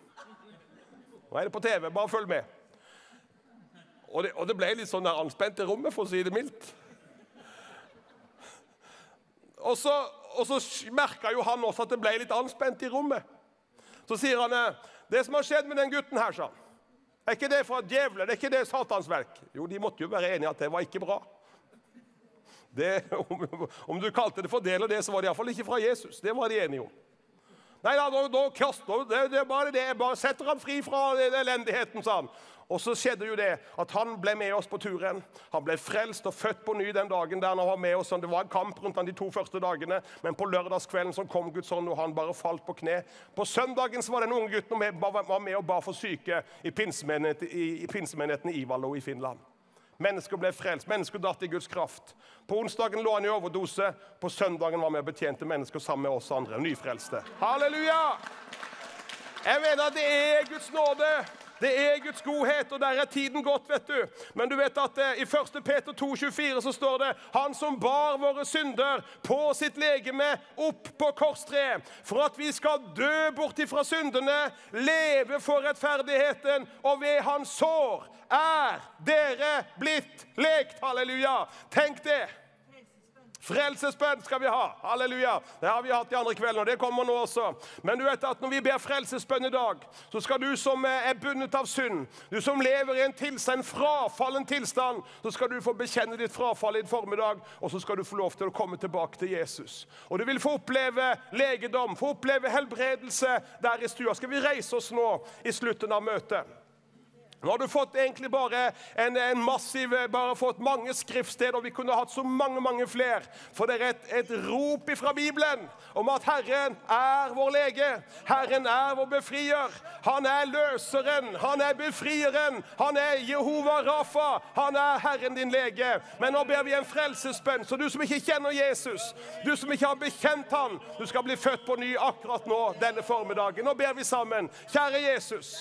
Nå er det på TV, bare følg med. Og det, og det ble litt sånn anspent i rommet, for å si det mildt. Og så, og så merka jo han også at det ble litt anspent i rommet. Så sier han det som har skjedd med den gutten her, sa han. Er ikke det fra djevelen? Er ikke det Satans verk? Jo, de måtte jo være enige at det var ikke bra. Det, om, om, du kalte det for del og det, så var det iallfall ikke fra Jesus. Det var de enige om. Nei da, da, da det, det bare det. Bare setter han fri fra elendigheten, sa han. Og så skjedde jo det at han ble med oss på turen. Han ble frelst og født på ny den dagen der han var med oss. Det var en kamp rundt han de to første dagene, men på lørdagskvelden så kom Guds ånd, og han bare falt på kne. På søndagen så var den unge gutten med, var med og ba for syke i pinsemenigheten i, i, i Ivalo i Finland. Mennesker ble frelst, mennesker datt i Guds kraft. På onsdagen lå han i overdose, på søndagen var med og betjente mennesker sammen med oss andre, nyfrelste. Halleluja! Jeg mener at det er Guds nåde Det er Guds godhet, og der er tiden gått, vet du. Men du vet at eh, i 1. Peter 2, 24 så står det Han som bar våre synder på sitt legeme opp på korstreet, for at vi skal dø bort ifra syndene, leve for rettferdigheten, og ved hans sår er dere blitt lekt. Halleluja. Tenk det. Frelsesbønn skal vi ha. Halleluja. Det har vi hatt de andre kveldene, og det kommer nå også. Men du vet at når vi ber frelsesbønn i dag, så skal du som er bundet av synd, du som lever i en tilstand, en frafallen tilstand, så skal du få bekjenne ditt frafall i en formiddag, og så skal du få lov til å komme tilbake til Jesus. Og du vil få oppleve legedom, få oppleve helbredelse der i stua. Skal vi reise oss nå i slutten av møtet? Nå har du fått egentlig bare en, en massiv, bare fått mange skriftsteder, og vi kunne hatt så mange mange flere. For det er et, et rop fra Bibelen om at Herren er vår lege. Herren er vår befrier. Han er løseren, han er befrieren. Han er Jehova Rafa. Han er Herren din lege. Men nå ber vi en frelsesbønn. Så du som ikke kjenner Jesus, du som ikke har bekjent han, du skal bli født på ny akkurat nå denne formiddagen. Nå ber vi sammen. Kjære Jesus.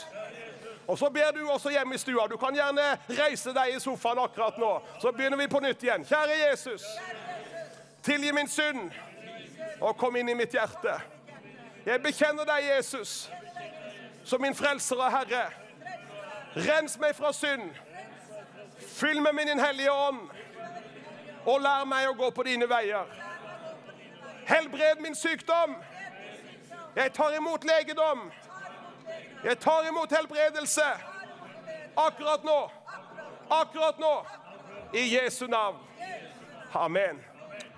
Og så ber du også hjemme i stua. Du kan gjerne reise deg i sofaen akkurat nå. Så begynner vi på nytt igjen. Kjære Jesus. Tilgi min synd, og kom inn i mitt hjerte. Jeg bekjenner deg, Jesus, som min frelser og Herre. Rens meg fra synd. Fyll meg med Din hellige ånd, og lær meg å gå på dine veier. Helbred min sykdom. Jeg tar imot legedom. Jeg tar imot helbredelse akkurat nå. Akkurat nå. I Jesu navn. Amen.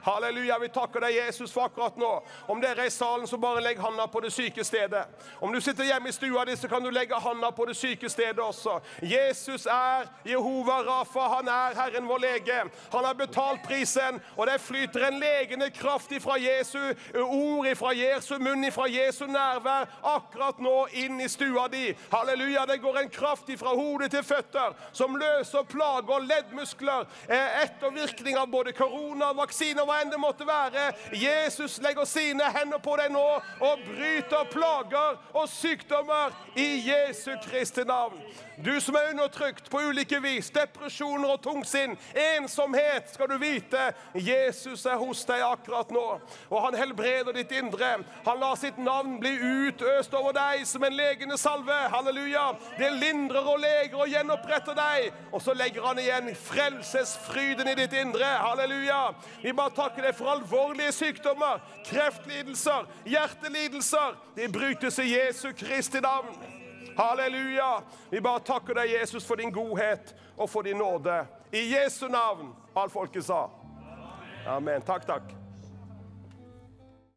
Halleluja, vi takker deg, Jesus, for akkurat nå. Om dere er i salen, så bare legg handa på det syke stedet. Om du sitter hjemme i stua di, så kan du legge handa på det syke stedet også. Jesus er Jehova Rafa, han er Herren vår lege. Han har betalt prisen, og det flyter en legende kraft ifra Jesu ord, ifra Jesu munn, ifra Jesu nærvær, akkurat nå inn i stua di. Halleluja, det går en kraft ifra hodet til føtter, som løser plager, leddmuskler, eh, ettervirkning av både korona, enn det måtte være. Jesus legger sine hender på deg nå og bryter plager og sykdommer i Jesu Kristi navn. Du som er undertrykt på ulike vis, depresjoner og tungsinn, ensomhet, skal du vite Jesus er hos deg akkurat nå. Og han helbreder ditt indre. Han lar sitt navn bli utøst over deg som en legende salve. Halleluja. Det lindrer og leger og gjenoppretter deg. Og så legger han igjen frelsesfryden i ditt indre. Halleluja. Vi bare takker deg for alvorlige sykdommer, kreftlidelser, hjertelidelser. De brytes i Jesu Kristi navn. Halleluja. Vi bare takker deg, Jesus, for din godhet og for din nåde. I Jesu navn, alt folket sa. Amen. Takk, takk.